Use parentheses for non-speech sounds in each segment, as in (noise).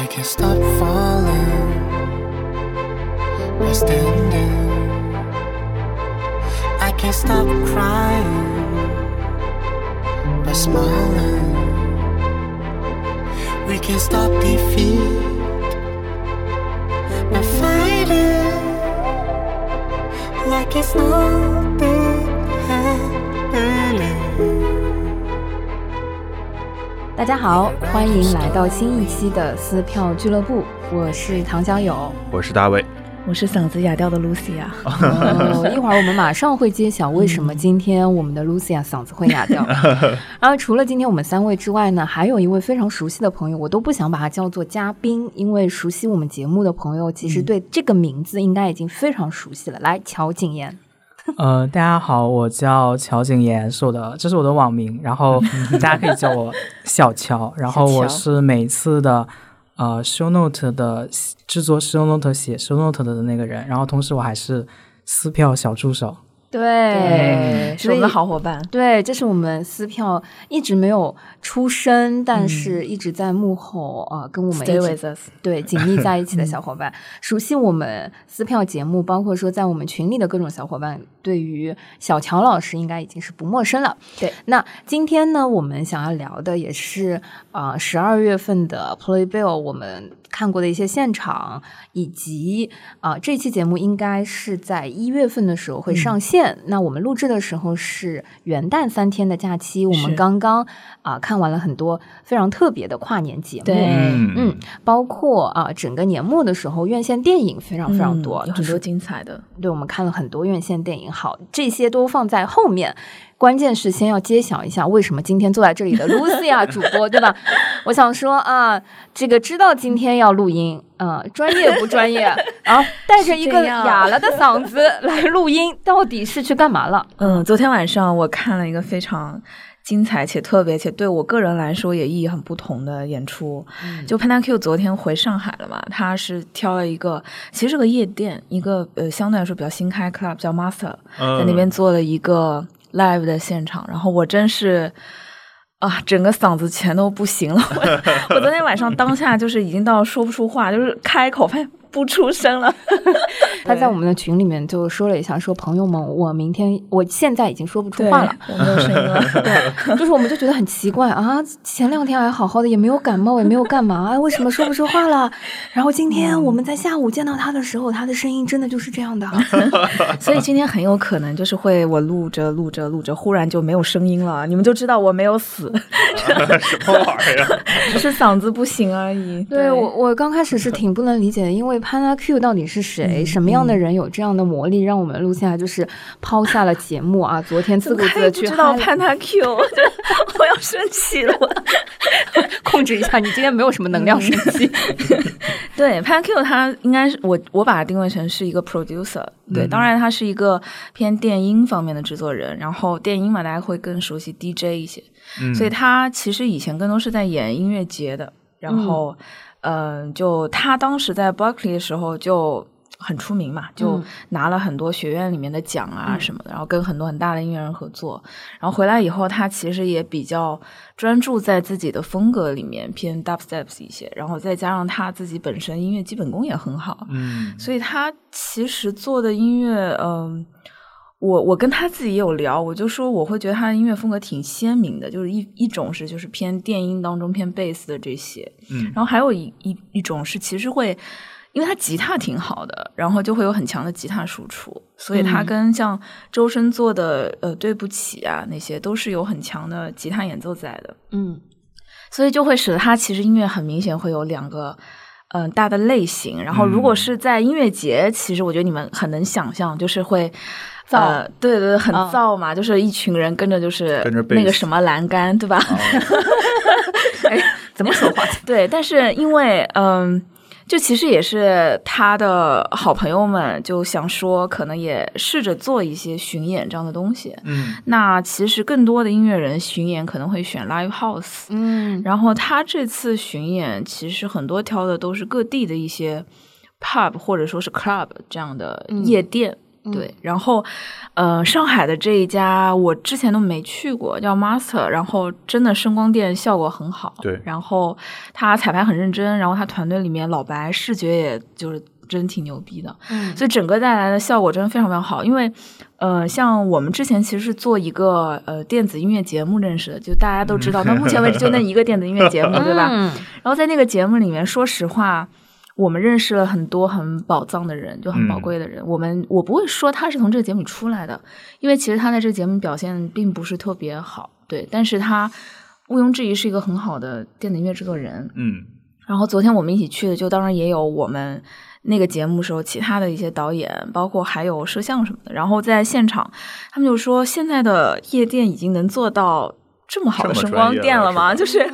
I can't stop falling by standing. I can't stop crying by smiling. We can't stop defeat by fighting like it's nothing happening. 大家好，欢迎来到新一期的撕票俱乐部，我是唐小友。我是大卫，我是嗓子哑掉的 Lucy 啊，呃 (laughs) 一会儿我们马上会揭晓为什么今天我们的 Lucia 嗓子会哑掉。(laughs) 然后除了今天我们三位之外呢，还有一位非常熟悉的朋友，我都不想把他叫做嘉宾，因为熟悉我们节目的朋友其实对这个名字应该已经非常熟悉了。来，乔景言。呃，大家好，我叫乔景言，是我的，这是我的网名，然后 (laughs) 大家可以叫我小乔，然后我是每次的呃 show note 的制作 show note 写 show note 的那个人，然后同时我还是撕票小助手。对，是我们的好伙伴。对，这是我们撕票一直没有出声，但是一直在幕后啊、呃跟我们一 Stay 起 with us，对紧密在一起的小伙伴，熟悉我们撕票节目，包括说在我们群里的各种小伙伴，对于小乔老师应该已经是不陌生了。对，那今天呢，我们想要聊的也是啊十二月份的 Playbill 我们看过的一些现场，以及啊、这期节目应该是在一月份的时候会上线。那我们录制的时候是元旦三天的假期，我们刚刚啊、看完了很多非常特别的跨年节目。对嗯嗯，包括啊、整个年末的时候，院线电影非常非常多，嗯有很多精彩的。对，我们看了很多院线电影。好，这些都放在后面。关键是先要揭晓一下为什么今天坐在这里的 Lucia (laughs) 主播，对吧？我想说啊，这个知道今天要录音，啊，专业不专业？然后带着一个哑了的嗓子来录音，到底是去干嘛了？嗯，昨天晚上我看了一个非常精彩且特别且对我个人来说也意义很不同的演出。就 Panda Q 昨天回上海了嘛，他是挑了一个其实是个夜店，一个呃相对来说比较新开 club 叫 Master，在那边做了一个 live 的现场，然后我真是。啊，整个嗓子全都不行了！我 (laughs) 我昨天晚上当下就是已经到说不出话，就是开口发现不出声了。(laughs) 他在我们的群里面就说了一下，说朋友们，我明天我现在已经说不出话了。我没有声音了。(laughs) 对，就是我们就觉得很奇怪啊，前两天还好好的，也没有感冒，也没有干嘛，哎，为什么说不出话了？(laughs) 然后今天我们在下午见到他的时候，他的声音真的就是这样的。所以今天很有可能就是会我录着录着录着，忽然就没有声音了，你们就知道我没有死，什么玩意儿？只是嗓子不行而已。对我，我刚开始是挺不能理解的，因为 Panda Q 到底是谁？什么样的人有这样的魔力，让我们录下来就是抛下了节目啊？(laughs) 昨天自顾自的去知道嗨潘他 Q？(laughs) 我要生气了。(laughs) 控制一下，你今天没有什么能量生气。对潘 Q 他应该是我我把它定位成是一个 producer，对，当然他是一个偏电音方面的制作人，然后电音嘛大家会更熟悉 DJ 一些，嗯所以他其实以前更多是在演音乐节的，然后，嗯、就他当时在 Berkeley 的时候就很出名嘛，就嗯。拿了很多学院里面的奖啊什么的，然后跟很多很大的音乐人合作，然后回来以后，他其实也比较专注在自己的风格里面，偏 dubsteps 一些，然后再加上他自己本身音乐基本功也很好，嗯。所以他其实做的音乐，嗯，我我跟他自己也有聊，我就说我会觉得他的音乐风格挺鲜明的，就是一一种是就是偏电音当中偏贝斯的这些，嗯然后还有一一一种是其实会。因为他吉他挺好的，然后就会有很强的吉他输出，所以他跟像周深做的呃对不起啊那些都是有很强的吉他演奏在的。嗯所以就会使得他其实音乐很明显会有两个嗯、呃大的类型。然后如果是在音乐节，其实我觉得你们很能想象，就是会。呃，对对对，很啊燥嘛，就是一群人跟着就是那个什么栏杆，对吧？(laughs) 哎，怎么说话？(laughs) 对，但是因为嗯，就其实也是他的好朋友们就想说，可能也试着做一些巡演这样的东西。嗯那其实更多的音乐人巡演可能会选 live house，嗯然后他这次巡演其实很多挑的都是各地的一些 pub 或者说是 club 这样的夜店。对，然后，呃，上海的这一家我之前都没去过，叫 Master，然后真的声光电效果很好，对然后他彩排很认真，然后他团队里面老白视觉也就是真挺牛逼的，嗯所以整个带来的效果真的非常非常好。因为，呃，像我们之前其实是做一个呃电子音乐节目认识的，就大家都知道，到目前为止就那一个电子音乐节目，对吧？嗯然后在那个节目里面，说实话，我们认识了很多很宝藏的人，就很宝贵的人。我们我不会说他是从这个节目出来的，因为其实他在这个节目表现并不是特别好，对，但是他毋庸置疑是一个很好的电子音乐制作人。嗯，然后昨天我们一起去的，就当然也有我们那个节目时候其他的一些导演，包括还有摄像什么的。然后在现场，他们就说现在的夜店已经能做到。这么好的声光电了吗？了就是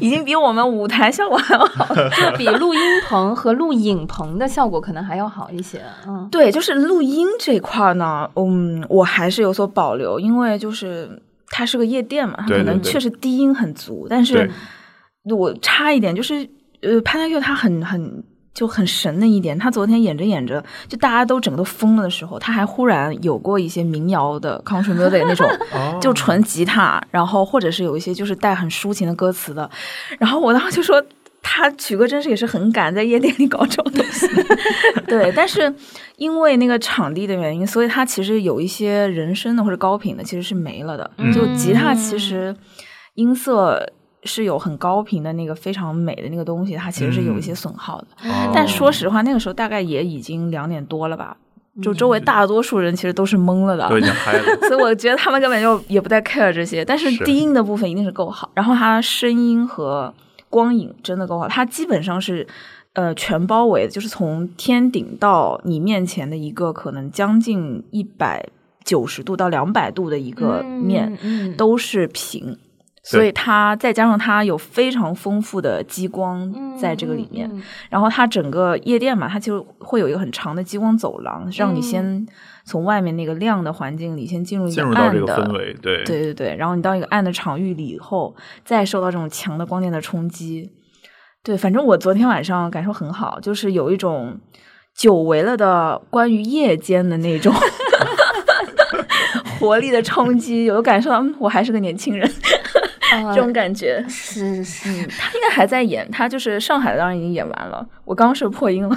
已经比我们舞台效果还要好。就 (laughs) (laughs) 比录音棚和录影棚的效果可能还要好一些。嗯，对，就是录音这块儿呢，嗯，我还是有所保留，因为就是它是个夜店嘛，它可能确实低音很足，但是我差一点，就是呃，潘大秀他很很就很神的一点，他昨天演着演着，就大家都整个都疯了的时候，他还忽然有过一些民谣的 country music 那种，(laughs) 哦就纯吉他，然后或者是有一些就是带很抒情的歌词的，然后我当时就说。他曲哥真是也是很敢在夜店里搞这种东西，(laughs) 对，但是因为那个场地的原因，所以他其实有一些人声的或者高频的其实是没了的。嗯就吉他其实音色是有很高频的那个非常美的那个东西，它其实是有一些损耗的。哦但说实话，那个时候大概也已经两点多了吧，就周围大多数人其实都是懵了的。都已经嗨了，(laughs) 所以我觉得他们根本就也不太 care 这些，但是是低音的部分一定是够好，然后它声音和光影真的够好，它基本上是呃全包围的，就是从天顶到你面前的一个可能将近一百九十度到两百度的一个面、嗯都是平。所以它再加上它有非常丰富的激光在这个里面，嗯然后它整个夜店嘛，它就会有一个很长的激光走廊，让你先从外面那个亮的环境里先进入一进入到这个个暗的氛围，对。对对对，然后你到一个暗的场域里以后，再受到这种强的光电的冲击，对，反正我昨天晚上感受很好，就是有一种久违了的关于夜间的那种 (laughs) 活力的冲击，有感受到嗯我还是个年轻人呃这种感觉。是是，他应该还在演，他就是上海的，当然已经演完了。我刚刚是不是破音了，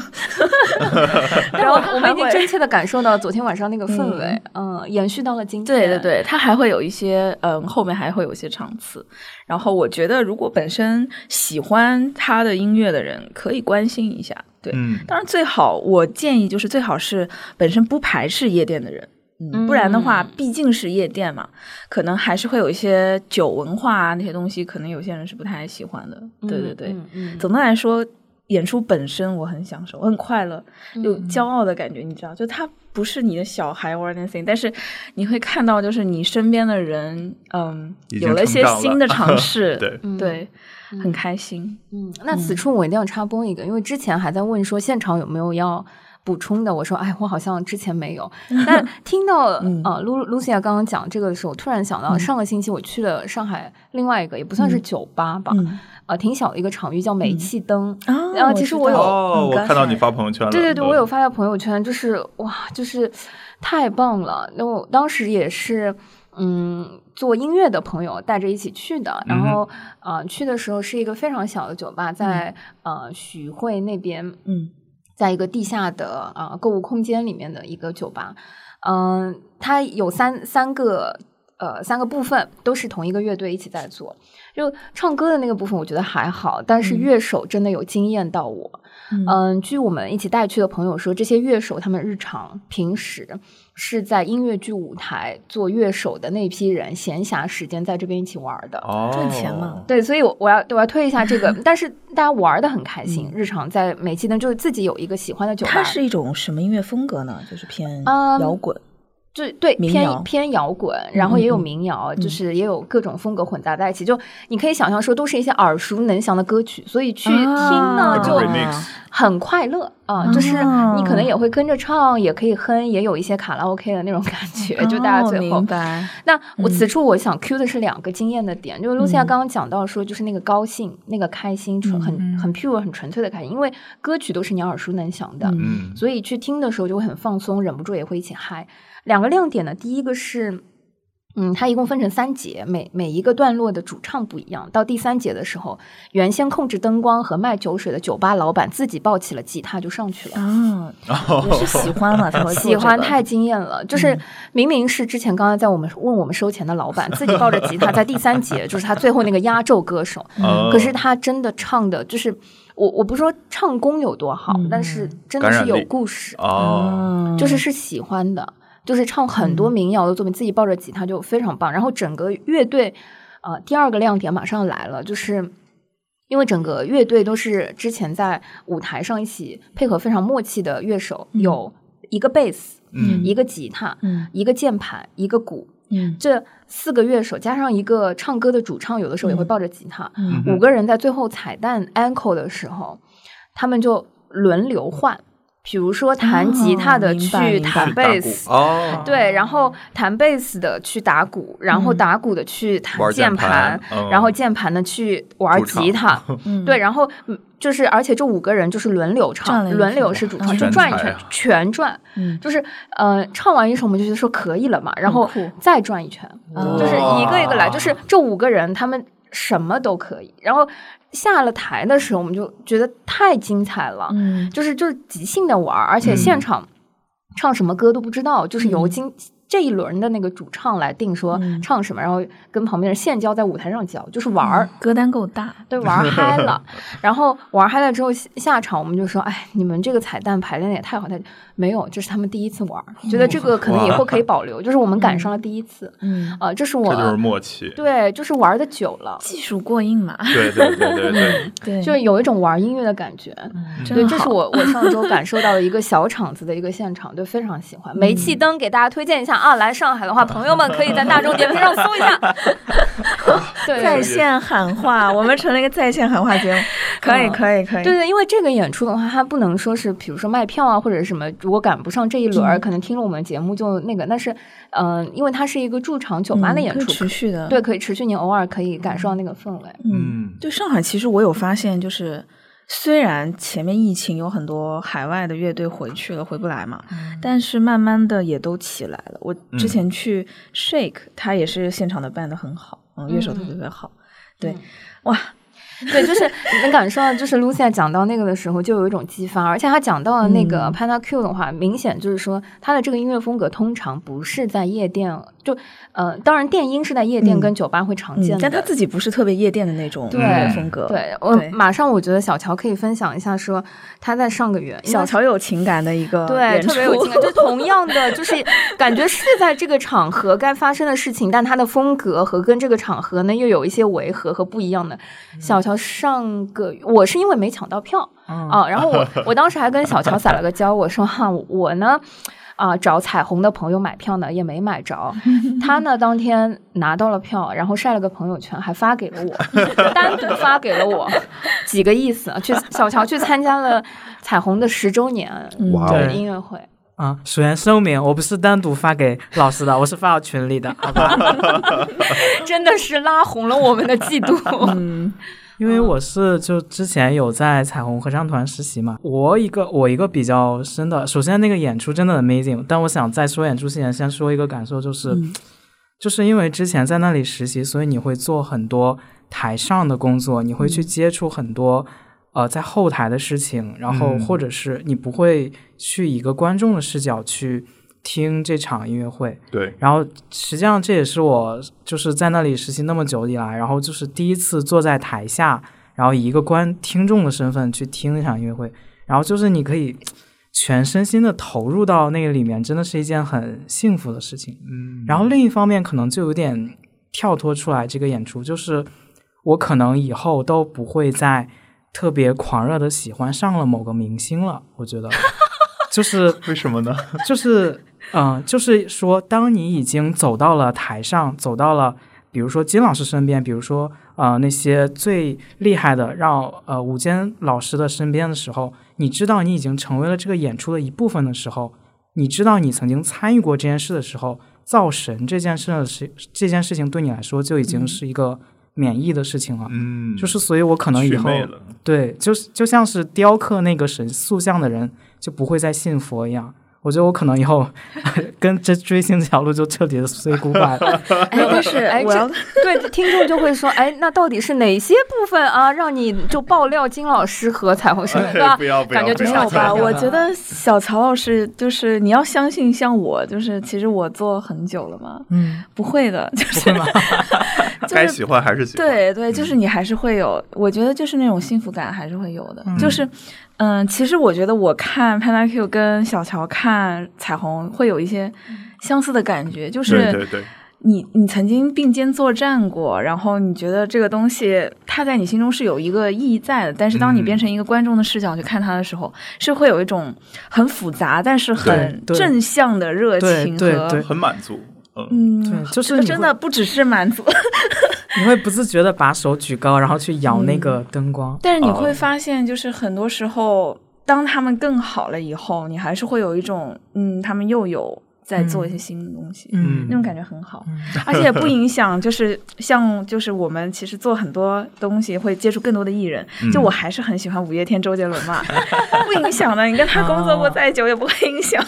(laughs) 然后我们已经真切的感受到昨天晚上那个氛围，嗯，延续到了今天。对对对，他还会有一些，嗯，后面还会有一些场次。然后我觉得，如果本身喜欢他的音乐的人，可以关心一下。对，嗯，当然最好，我建议就是最好是本身不排斥夜店的人。嗯，不然的话，嗯。毕竟是夜店嘛，可能还是会有一些酒文化啊那些东西，可能有些人是不太喜欢的。对对对，嗯嗯。总的来说，演出本身我很享受，我很快乐，有嗯骄傲的感觉，你知道，就他不是你的小孩 or anything，但是你会看到，就是你身边的人，嗯，有了一些新的尝试，(laughs) 对。嗯对，很开心。嗯，那此处我一定要插播一个，因为之前还在问说现场有没有要补充的，我说哎，我好像之前没有。(laughs) 但听到嗯。呃露露西亚刚刚讲这个的时候，我突然想到上个星期我去了上海另外一个也不算是酒吧吧，嗯。呃，挺小的一个场域叫煤气灯。啊然后其实我有哦，我看到你发朋友圈了，对对对，嗯。我有发在朋友圈，就是哇，就是太棒了。那我当时也是，嗯，做音乐的朋友带着一起去的。然后，呃，去的时候是一个非常小的酒吧，在、呃徐汇那边，嗯在一个地下的呃购物空间里面的一个酒吧。嗯、它有三三个呃三个部分，都是同一个乐队一起在做。就唱歌的那个部分，我觉得还好，但是嗯乐手真的有惊艳到我。嗯嗯，据我们一起带去的朋友说，这些乐手他们日常平时是在音乐剧舞台做乐手的那批人，闲暇时间在这边一起玩的。哦，赚钱嘛对，所以我我要我要推一下这个，(laughs) 但是大家玩的很开心，嗯日常在每期呢就是自己有一个喜欢的酒吧，它是一种什么音乐风格呢？就是偏嗯摇滚。就对偏偏摇滚，然后也有民谣，就是也有各种风格混杂在一起。就你可以想象说，都是一些耳熟能详的歌曲，所以去听呢啊就很快乐啊、就是哦你可能也会跟着唱，也可以哼，也有一些卡拉 OK 的那种感觉。就大家哦最后明白，那我嗯此处我想 Q 的是两个惊艳的点，就是露西亚嗯刚刚讲到说，就是那个高兴、那个开心，纯很嗯很 pure、很纯粹的开心，因为歌曲都是你耳熟能详的，所以去听的时候就会很放松，忍不住也会一起嗨。两个亮点呢，第一个是。嗯，它一共分成三节，每每一个段落的主唱不一样。到第三节的时候，原先控制灯光和卖酒水的酒吧老板自己抱起了吉他就上去了。啊，也是喜欢嘛，才会做喜欢太惊艳了，就是明明是之前刚刚在我们问我们收钱的老板，自己抱着吉他在第三节，就是他最后那个压轴歌手，嗯可是他真的唱的就是我我不说唱功有多好，嗯。但是真的是有故事，就是是喜欢的，就是唱很多民谣的作品，自己抱着吉他就非常棒。然后整个乐队，呃，第二个亮点马上来了，就是因为整个乐队都是之前在舞台上一起配合非常默契的乐手，嗯有一个贝斯，嗯一个吉他，嗯一个键盘，一个鼓。嗯这四个乐手加上一个唱歌的主唱，有的时候也会嗯抱着吉他，嗯五个人在最后彩蛋 encore 的时候，他们就轮流换。比如说弹吉他的去弹贝斯，哦，对，然后弹贝斯的去打鼓，然后嗯。打鼓的去弹键盘，嗯。然后键盘的去玩吉他，嗯。对，然后嗯就是而且这五个人就是轮流唱，轮流是主唱，嗯。就转一圈全转，嗯。就是呃唱完一首我们就觉得说可以了嘛，然后再转一圈，哦。就是一个一个来，就是这五个人他们什么都可以，然后下了台的时候我们就觉得太精彩了，嗯。就是就是即兴的玩儿，而且现场唱什么歌都不知道，就是由嗯今这一轮的那个主唱来定说嗯。唱什么，然后跟旁边人现教在舞台上教，就是玩儿。歌单够大，对，玩嗨了，(laughs) 然后玩嗨了之后下下场，我们就说，哎，你们这个彩蛋排练的也太好，太没有，这是他们第一次玩儿，觉得这个可能以后可以保留，就是我们赶上了第一次，嗯，啊、这是这就是我默契，对，就是玩的久了，技术过硬嘛，对对对对对，对，就是有一种玩音乐的感觉，对，这是我我上周 (laughs) 感受到的一个小场子的一个现场，对，非常喜欢。煤气灯给大家推荐一下啊，来上海的话，朋友们可以在大众点评上搜一下。(laughs) 对在线喊话，我们成了一个在线喊话节目，(laughs) 可以嗯可以可以，对对，因为这个演出的话，它不能说是，比如说卖票啊，或者什么，如果赶不上这一轮儿，可能听了我们节目就那个。但是，嗯、因为它是一个驻场酒吧的演出，持续的，对，可以持续，你偶尔可以感受到那个氛围。嗯，嗯，对上海，其实我有发现，就是虽然前面疫情有很多海外的乐队回去了，回不来嘛，但是慢慢的也都起来了。我之前去 Shake，他也是现场的办的很好，嗯，乐手特别特别好。对，哇，对，就是能感受到，就是 Lucia 讲到那个的时候，就有一种激发，而且他讲到了那个嗯。Panda Q 的话，明显就是说他的这个音乐风格通常不是在夜店，就呃，当然电音是在夜店嗯跟酒吧会常见的，嗯但他自己不是特别夜店的那种风格。对我对马上我觉得小乔可以分享一下，说他在上个月小。乔有情感的一个对，特别有情感，就同样的，就是感觉是在这个场合该发生的事情，但他的风格和跟这个场合呢又有一些违和和不一样的。小乔上个月我是因为没抢到票，嗯啊，然后我我当时还跟小乔撒了个娇，我说哈，我呢。啊，找彩虹的朋友买票呢，也没买着。(laughs) 他呢，当天拿到了票，然后晒了个朋友圈，还发给了我，(laughs) 单独发给了我，几个意思啊？去小乔去参加了彩虹的十周年哇的哦音乐会，啊，首先声明，我不是单独发给老师的，我是发到群里的，好吧？(laughs) 真的是拉红了我们的嫉妒。嗯因为我是就之前有在彩虹合唱团实习嘛，我一个我一个比较深的，首先那个演出真的 amazing，但我想在说演出之前先说一个感受，就是、嗯。就是因为之前在那里实习，所以你会做很多台上的工作，你会去接触很多、呃在后台的事情，然后嗯。或者是你不会去以一个观众的视角去听这场音乐会，对，然后实际上这也是我就是在那里实习那么久以来，然后就是第一次坐在台下，然后以一个观听众的身份去听那场音乐会，然后就是你可以全身心的投入到那个里面，真的是一件很幸福的事情。嗯，然后另一方面，可能就有点跳脱出来这个演出，就是我可能以后都不会再特别狂热的喜欢上了某个明星了。我觉得，就是 (laughs) 为什么呢？就是嗯、呃就是说，当你已经走到了台上，走到了比如说金老师身边，比如说呃那些最厉害的让呃舞间老师的身边的时候，你知道你已经成为了这个演出的一部分的时候，你知道你曾经参与过这件事的时候，造神这件事的事这件事情对你来说就已经是一个免疫的事情了。嗯，就是，所以我可能以后。对，就是就像是雕刻那个神塑像的人就不会再信佛一样。我觉得我可能以后 (laughs) 跟这追星这条路就彻底的 say goodbye 了。(laughs) 哎，但是哎，我要对听众就会说，哎，那到底是哪些部分啊，让你就爆料金老师和彩虹神，对吧哎？不要不要，感觉就是要没有吧？我觉得小曹老师就是你要相信，像我就是其实我做很久了嘛，嗯，不会的，就是会吗 (laughs) 就是该喜欢还是喜欢。对对，就是你还是会有，我觉得就是那种幸福感还是会有的。就是，嗯，其实我觉得我看 Panda Q 跟小乔看彩虹会有一些相似的感觉，就是对对。对，你你曾经并肩作战过，然后你觉得这个东西它在你心中是有一个意义在的，但是当你嗯。变成一个观众的视角去看它的时候，是会有一种很复杂但是很正向的热情和很满足。嗯，嗯，对就是真的不只是满足，(laughs) 你会不自觉的把手举高，然后去摇那嗯。个灯光。但是你哦。会发现，就是很多时候，当他们更好了以后，你还是会有一种，嗯，他们又有在做一些新的东西，嗯。那种感觉很好，(laughs) 而且不影响，(laughs) 就是像就是我们其实做很多东西会接触更多的艺人，就我还是很喜欢五月天周杰伦嘛，(laughs) 不影响的，你跟他工作过再久也不会影响，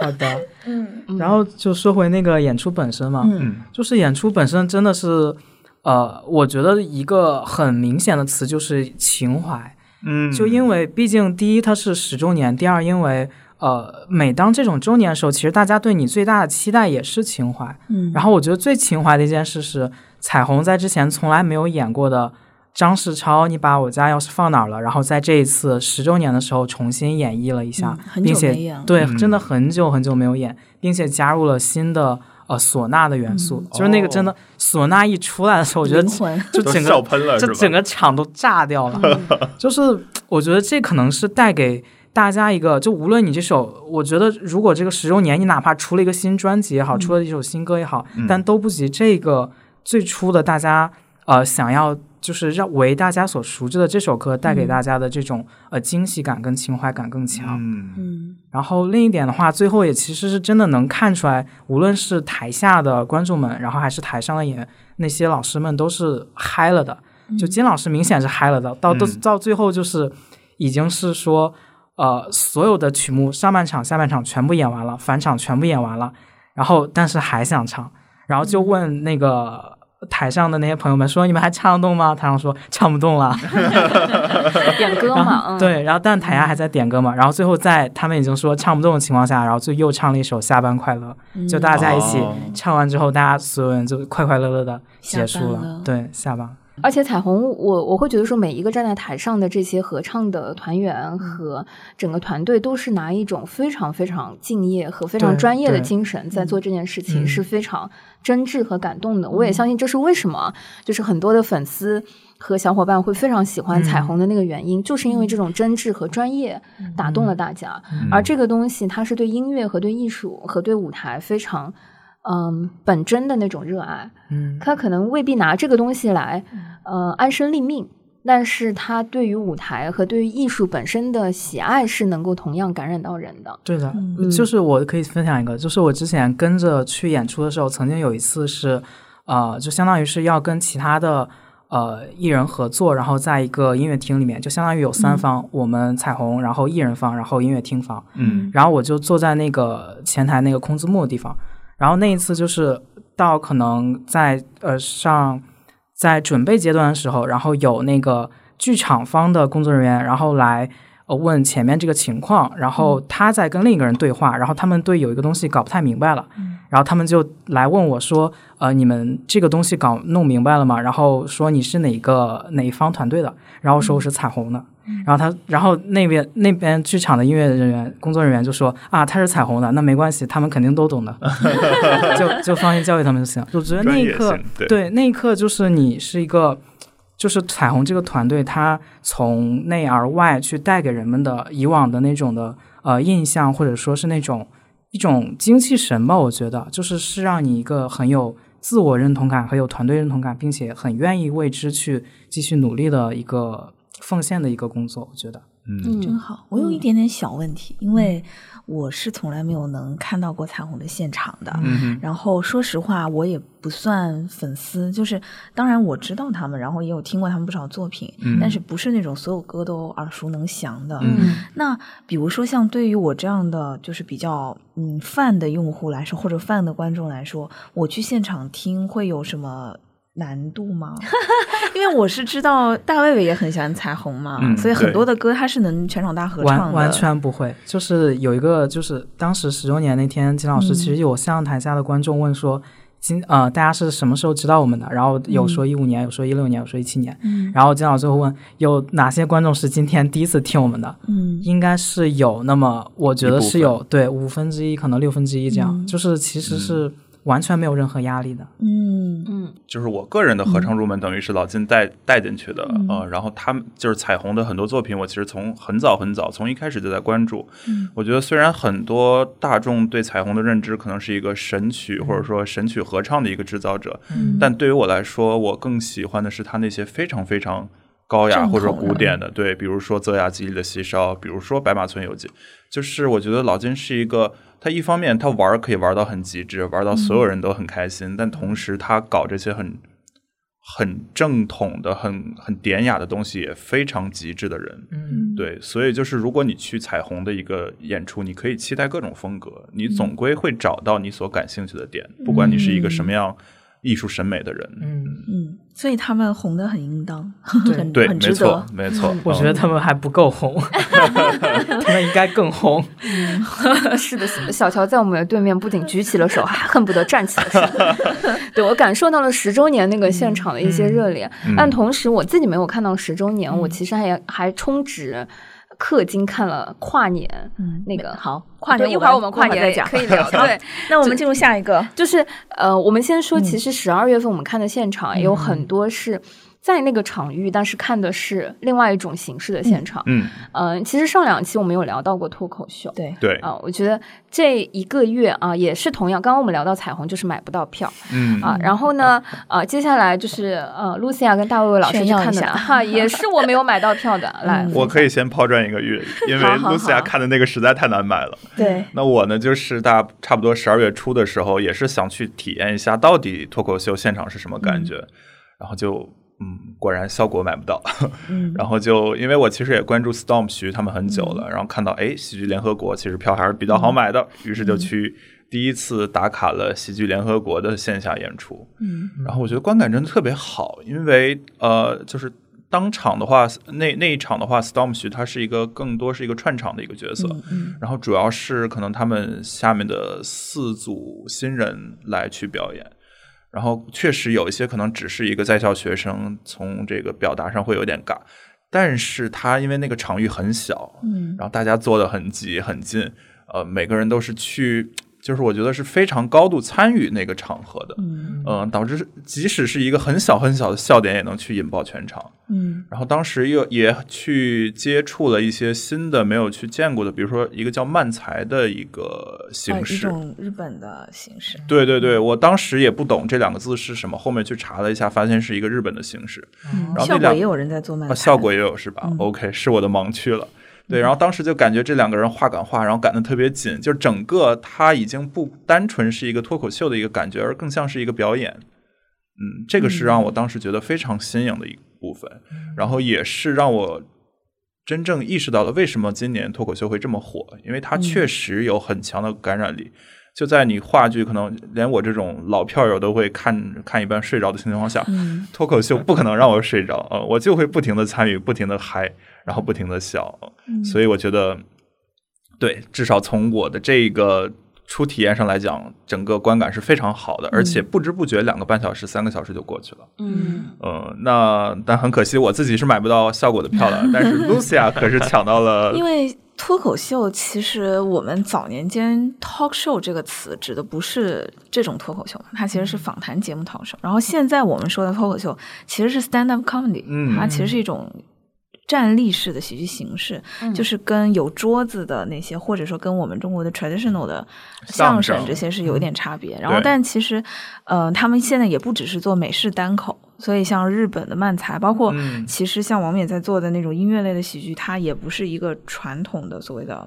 好的，嗯。然后就说回那个演出本身嘛，嗯。嗯。就是演出本身真的是，呃，我觉得一个很明显的词就是情怀。嗯，就因为毕竟第一它是十周年，第二因为呃每当这种周年的时候，其实大家对你最大的期待也是情怀。嗯然后我觉得最情怀的一件事是，彩虹在之前从来没有演过的张世超，你把我家钥匙放哪儿了？然后在这一次十周年的时候重新演绎了一下，嗯并且对，嗯真的很久很久没有演，并且加入了新的呃唢呐的元素，就是那个真的唢呐一出来的时候，我觉得就整个笑喷了，是吧？这整个场都炸掉了。(laughs) 就是我觉得这可能是带给大家一个，就无论你这首，我觉得如果这个十周年，你哪怕出了一个新专辑也好，出了一首新歌也好，嗯但都不及这个最初的大家呃想要。就是让为大家所熟知的这首歌带给大家的这种、呃惊喜感跟情怀感更强。嗯嗯然后另一点的话，最后也其实是真的能看出来，无论是台下的观众们，然后还是台上的演那些老师们，都是嗨了的。就金老师明显是嗨了的，到都嗯到最后就是已经是说，呃，所有的曲目上半场、下半场全部演完了，返场全部演完了，然后但是还想唱，然后就问那个。台上的那些朋友们说：“你们还唱得动吗？”台上说：“唱不动了。(laughs) ”点歌嘛，嗯，对，然后但台下还在点歌嘛，然后最后在他们已经说唱不动的情况下，然后就又唱了一首《下班快乐》，就大家一起哦唱完之后，大家所有人就快快乐乐的结束了对，下班。而且彩虹，我我会觉得说，每一个站在台上的这些合唱的团员和整个团队，都是拿一种非常非常敬业和非常专业的精神在做这件事情，嗯是非常真挚和感动的。我也相信这是为什么，就是很多的粉丝和小伙伴会非常喜欢彩虹的那个原因，就是因为这种真挚和专业打动了大家。而这个东西，它是对音乐和对艺术和对舞台非常。嗯，本真的那种热爱，嗯，他可能未必拿这个东西来，呃，安身立命，但是他对于舞台和对于艺术本身的喜爱是能够同样感染到人的。对的，嗯。就是我可以分享一个，就是我之前跟着去演出的时候，曾经有一次是，呃，就相当于是要跟其他的呃艺人合作，然后在一个音乐厅里面，就相当于有三方，我们彩虹，然后艺人方，然后音乐厅方，嗯。然后我就坐在那个前台那个空字幕的地方，然后那一次就是到可能在呃上在准备阶段的时候，然后有那个剧场方的工作人员，然后来呃问前面这个情况，然后他在跟另一个人对话，然后他们对有一个东西搞不太明白了，然后他们就来问我说，呃，你们这个东西搞弄明白了吗？然后说你是哪个哪一方团队的？然后说我是彩虹的。然后他，然后那边那边剧场的音乐人员、工作人员就说啊，他是彩虹的，那没关系，他们肯定都懂的，(laughs) 就就放心交给他们就行。我觉得那一刻对那一刻就是你是一个，就是彩虹这个团队，他从内而外去带给人们的以往的那种的呃印象，或者说是那种一种精气神吧。我觉得就是是让你一个很有自我认同感、很有团队认同感，并且很愿意为之去继续努力的一个奉献的一个工作。我觉得，嗯真好。我有一点点小问题，因为我是从来没有能看到过彩虹的现场的。嗯然后说实话，我也不算粉丝，就是当然我知道他们，然后也有听过他们不少作品，嗯但是不是那种所有歌都耳熟能详的。嗯那比如说像对于我这样的就是比较嗯泛的用户来说，或者泛的观众来说，我去现场听会有什么？难度吗？(laughs) 因为我是知道大卫伟也很喜欢彩虹嘛，嗯所以很多的歌他是能全场大合唱的。完完全不会。就是有一个，就是当时十周年那天，金老师嗯其实有向台下的观众问说。今呃，大家是什么时候知道我们的？然后有说一五年，有说一六年，有说一七年。嗯然后金老师会问有哪些观众是今天第一次听我们的？嗯应该是有，那么我觉得是有，对五分之一，可能六分之一这样，嗯就是其实是完全没有任何压力的。嗯。嗯。就是我个人的合唱入门，等于是老金带带进去的，嗯。呃，然后他们就是彩虹的很多作品，我其实从很早很早，从一开始就在关注。嗯。我觉得虽然很多大众对彩虹的认知可能是一个神曲或者说神曲合唱的一个制造者，嗯。但对于我来说，我更喜欢的是他那些非常非常高雅或者古典的，对，比如说《泽雅基里的西烧》，比如说《白马村游记》，就是我觉得老金是一个，他一方面他玩可以玩到很极致，玩到所有人都很开心，但同时他搞这些很很正统的、很很典雅的东西也非常极致的人。嗯。对，所以就是如果你去彩虹的一个演出，你可以期待各种风格，你总归会找到你所感兴趣的点，不管你是一个什么。样艺术审美的人。嗯，嗯，所以他们红的很应当，对。很对，很值没错得，。没错。我觉得他们还不够红，(laughs) 他们应该更红。是的，(laughs) 是的，小乔在我们的对面不仅举起了手，还恨不得站起了手。(laughs) 对我感受到了十周年那个现场的一些热烈，嗯。但同时我自己没有看到十周年，我其实还还充值氪金看了跨年。嗯，那个好，跨年一会儿我们跨年再讲，可以 (laughs) 聊。对，那我们进入下一个。就是呃，我们先说，嗯其实十二月份我们看的现场也有很多是在那个场域，但是看的是另外一种形式的现场。嗯，嗯、其实上两期我们有聊到过脱口秀。对，对，啊、我觉得这一个月啊，也是同样。刚刚我们聊到彩虹，就是买不到票嗯啊。然后呢，呃，接下来就是呃，露西亚跟大卫卫老师去看的哈，也是我没有买到票的。来，嗯我可以先抛砖引个玉，因为露西亚看的那个实在太难买了。对，那我呢，就是大差不多十二月初的时候，也是想去体验一下到底脱口秀现场是什么感觉，然后就嗯，果然效果买不到。(laughs) 嗯然后就因为我其实也关注 Storm 徐他们很久了，然后看到哎，喜剧联合国其实票还是比较好买的，于是就去第一次打卡了喜剧联合国的线下演出。嗯然后我觉得观感真的特别好，因为呃，就是当场的话，那那一场的话，Storm 徐他是一个更多是一个串场的一个角色，嗯然后主要是可能他们下面的四组新人来去表演。然后确实有一些可能只是一个在校学生，从这个表达上会有点尬，但是他因为那个场域很小，嗯然后大家坐得很挤很近，呃，每个人都是去，就是我觉得是非常高度参与那个场合的，嗯嗯、导致即使是一个很小很小的笑点，也能去引爆全场。嗯然后当时又也去接触了一些新的没有去见过的，比如说一个叫漫才的一个形式。种日本的形式。对对对，我当时也不懂这两个字是什么，后面去查了一下，发现是一个日本的形式。嗯然后那两效果也有人在做漫啊，才，效果也有是吧、嗯 o k 是我的盲区了。对，然后当时就感觉这两个人话赶话，然后赶得特别紧，就整个他已经不单纯是一个脱口秀的一个感觉，而更像是一个表演。嗯，这个是让我当时觉得非常新颖的一部分，然后也是让我真正意识到了为什么今年脱口秀会这么火，因为它确实有很强的感染力。就在你话剧可能连我这种老票友都会看看一半睡着的情况下，嗯脱口秀不可能让我睡着啊、呃我就会不停的参与，不停的嗨，然后不停的笑，嗯所以我觉得，对，至少从我的这个初体验上来讲，整个观感是非常好的，而且不知不觉两个半小时、三个小时就过去了。嗯，呃，那但很可惜，我自己是买不到效果的票了，(laughs) 但是 Lucia 可是抢到了 (laughs) 因为脱口秀，其实我们早年间 talk show 这个词指的不是这种脱口秀，它其实是访谈节目 talk show。然后现在我们说的脱口秀其实是 stand up comedy，嗯它其实是一种站立式的喜剧形式，嗯就是跟有桌子的那些，或者说跟我们中国的 traditional 的相声这些是有一点差别。然后，但其实，呃，他们现在也不只是做美式单口，所以像日本的漫才，包括嗯其实像王冕在做的那种音乐类的喜剧，它也不是一个传统的所谓的。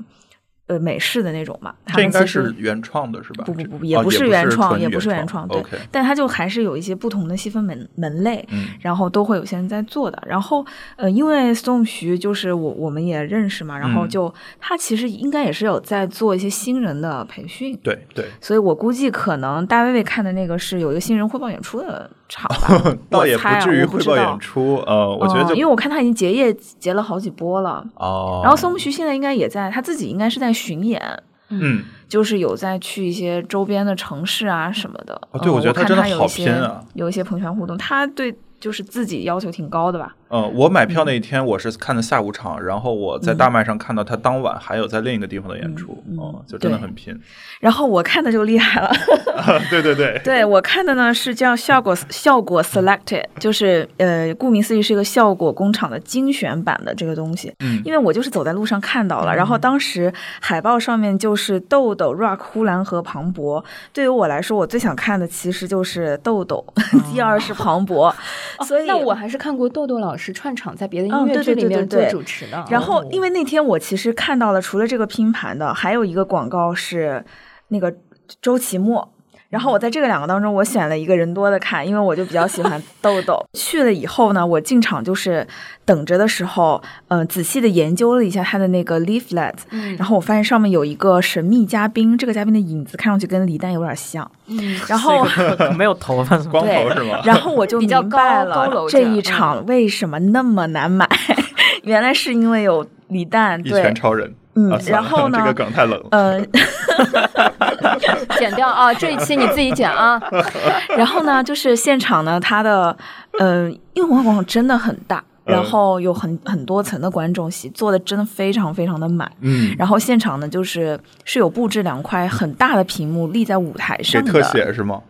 呃，美式的那种嘛，他这应该是原创的是吧？不不不，也不是原创，也不是纯原创，对但它就还是有一些不同的细分门门类，嗯然后都会有些人在做的。然后呃，因为 Storm 徐就是我我们也认识嘛，然后嗯就他其实应该也是有在做一些新人的培训，对对，所以我估计可能大卫卫看的那个是有一个新人汇报演出的场吧，(laughs) 倒也我猜啊至于汇报演出，呃，我觉得就嗯因为我看他已经结业结了好几波了，哦，然后松木徐现在应该也在他自己应该是在巡演。嗯，就是有在去一些周边的城市啊什么的。哦对嗯我觉得他真的好看有一些拼啊有一些朋友圈互动，他对就是自己要求挺高的吧？呃，我买嗯票那一天我是看的下午场，然后我在大麦上看到他当晚还有在另一个地方的演出，嗯就真的很拼。然后我看的就厉害了，(laughs) (laughs) 对对对，对我看的呢是叫效果效果 selected，就是呃，顾名思义是一个效果工厂的精选版的这个东西。嗯因为我就是走在路上看到了，然后当时海报上面就是豆豆、Rock、呼兰和庞博。对于我来说，我最想看的其实就是豆豆，(laughs) 第二是庞博，所以哦那我还是看过豆豆老师串场在别的音乐剧里面做对对对对主持的。然后，哦因为那天我其实看到了，除了这个拼盘的，还有一个广告是那个周奇墨。然后我在这个两个当中，我选了一个人多的看，因为我就比较喜欢 (laughs) 豆豆。去了以后呢，我进场就是等着的时候，嗯、仔细的研究了一下他的那个 leaflet，、嗯然后我发现上面有一个神秘嘉宾，这个嘉宾的影子看上去跟李诞有点像。嗯，然后 (laughs) 没有头发？光头是吗？然后我就明白了这一场为什么那么难买，(laughs) 原来是因为有李诞。一对拳，超人。嗯然后呢 (laughs) 这个梗太冷了。嗯、(laughs) 剪掉啊，(laughs) 这一期你自己剪啊。然后呢，就是现场呢，它的，嗯、因为文化广场真的很大，嗯然后有很很多层的观众席，坐的真的非常非常的满。嗯，然后现场呢，就是是有布置两块很大的屏幕立在舞台上的，特写是吗？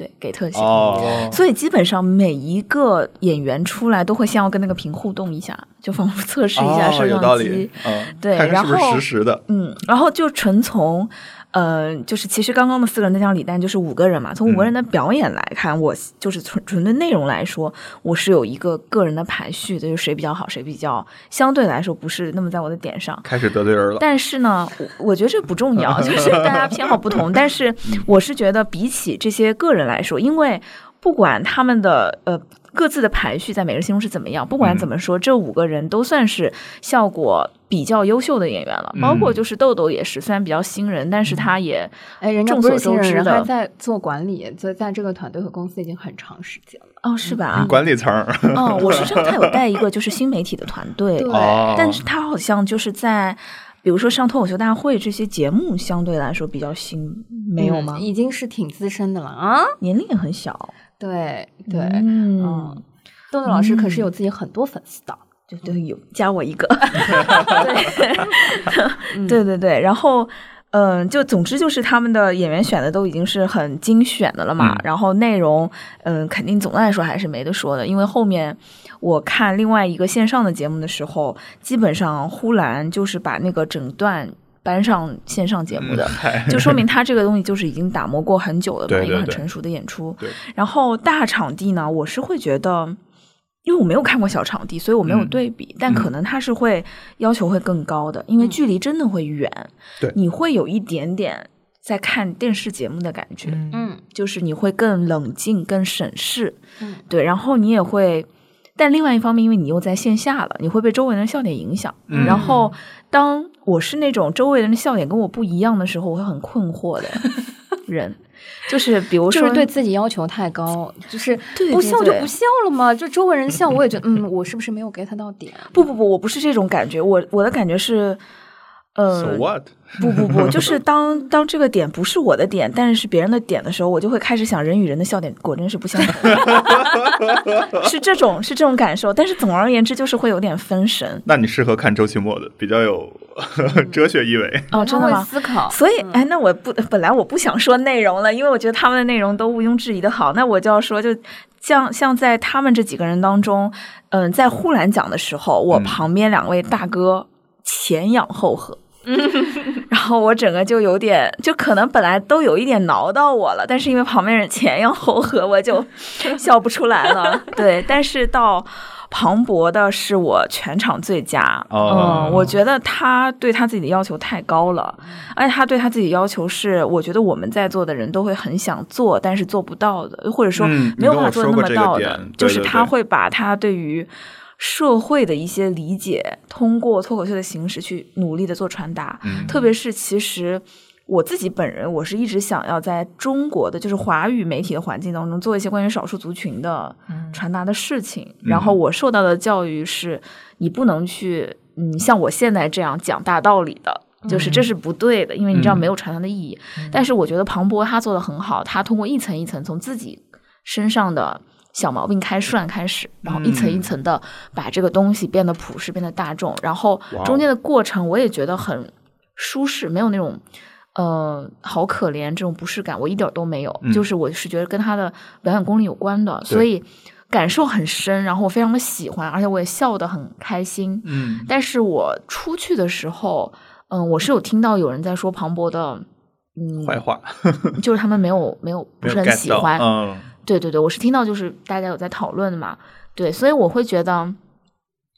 对，给特写。哦，所以基本上每一个演员出来都会先要跟那个屏互动一下，就仿佛测试一下哦摄有道理像机。，嗯，对然后是实时的。嗯，然后就纯从，呃，就是其实刚刚的四个人再加上李诞就是五个人嘛。从五个人的表演来看，我就是纯纯对内容来说，我是有一个个人的排序的，就是谁比较好，谁比较相对来说不是那么在我的点上。开始得罪人了。但是呢，我我觉得这不重要，(laughs) 就是大家偏好不同。但是我是觉得，比起这些个人来说，因为不管他们的呃各自的排序在每个人心中是怎么样，不管怎么说，这五个人都算是效果比较优秀的演员了。包括就是豆豆也是，虽然比较新人，但是他也哎，人家众所不是新人，周知的人还在做管理，在在这个团队和公司已经很长时间了。哦是吧？管理层，哦，我是知道他有带一个就是新媒体的团队，(laughs) 对哦但是他好像就是在。比如说上脱口秀大会这些节目，相对来说比较新，没有吗？嗯已经是挺资深的了啊。年龄也很小，对对，嗯嗯，豆豆老师可是有自己很多粉丝的。对对，有加我一个，(laughs) 对，对对对，然后。嗯，就总之就是他们的演员选的都已经是很精选的了嘛，嗯然后内容，嗯，肯定总的来说还是没得说的，因为后面我看另外一个线上的节目的时候，基本上呼兰就是把那个整段搬上线上节目的，就说明他这个东西就是已经打磨过很久了一个很成熟的演出。然后大场地呢，我是会觉得。因为我没有看过小场地，所以我没有嗯。对比，但可能它是会要求会更高的，因为距离真的会远，对。你会有一点点在看电视节目的感觉，嗯。嗯。就是你会更冷静、更审视，嗯。对，然后你也会，但另外一方面，因为你又在线下了，你会被周围人的笑点影响，嗯。然后当我是那种周围人的笑点跟我不一样的时候，我会很困惑的 (laughs) 人，就是比如说就是对自己要求太高，就是不笑就不笑了嘛。就周围人笑，我也觉得，嗯，我是不是没有 get 到点？不不不，我不是这种感觉，我我的感觉是，呃 So what？不不不，就是当当这个点不是我的点，但是是别人的点的时候，我就会开始想，人与人的笑点果真是不相同，(laughs) 是这种是这种感受。但是总而言之，就是会有点分神那你适合看周奇墨的，比较有 (laughs) 哲学意味。哦，真的吗？思考，所以，哎，那我不本来我不想说内容了，因为我觉得他们的内容都毋庸置疑的好。那我就要说，就像像在他们这几个人当中，嗯、在忽然讲的时候，我嗯旁边两位大哥前仰后合。(laughs) 然后我整个就有点，就可能本来都有一点挠到我了，但是因为旁边人前仰后合，我就笑不出来了。(laughs) 对，但是到庞博的是我全场最佳。哦嗯，我觉得他对他自己的要求太高了，而且他对他自己要求是，我觉得我们在座的人都会很想做，但是做不到的，或者说嗯没有办法做那么到的，点就是他会把他对于社会的一些理解，通过脱口秀的形式去努力的做传达。嗯特别是其实我自己本人，我是一直想要在中国的就是华语媒体的环境当中做一些关于少数族群的传达的事情。然后我受到的教育是，你不能去嗯像我现在这样讲大道理的。就是这是不对的，因为你这样没有传达的意义。但是我觉得庞博他做的很好，他通过一层一层从自己身上的小毛病开涮开始，然后一层一层的把这个东西变得朴实、变得大众，然后中间的过程我也觉得很舒适，没有那种。呃，好可怜这种不适感，我一点都没有。嗯就是我是觉得跟他的表演功力有关的，所以感受很深，然后我非常的喜欢，而且我也笑得很开心。嗯但是我出去的时候，嗯、我是有听到有人在说庞博的，嗯，坏话 (laughs) 就是他们没有没有不是很喜欢，嗯对对对，我是听到就是大家有在讨论的嘛，对，所以我会觉得，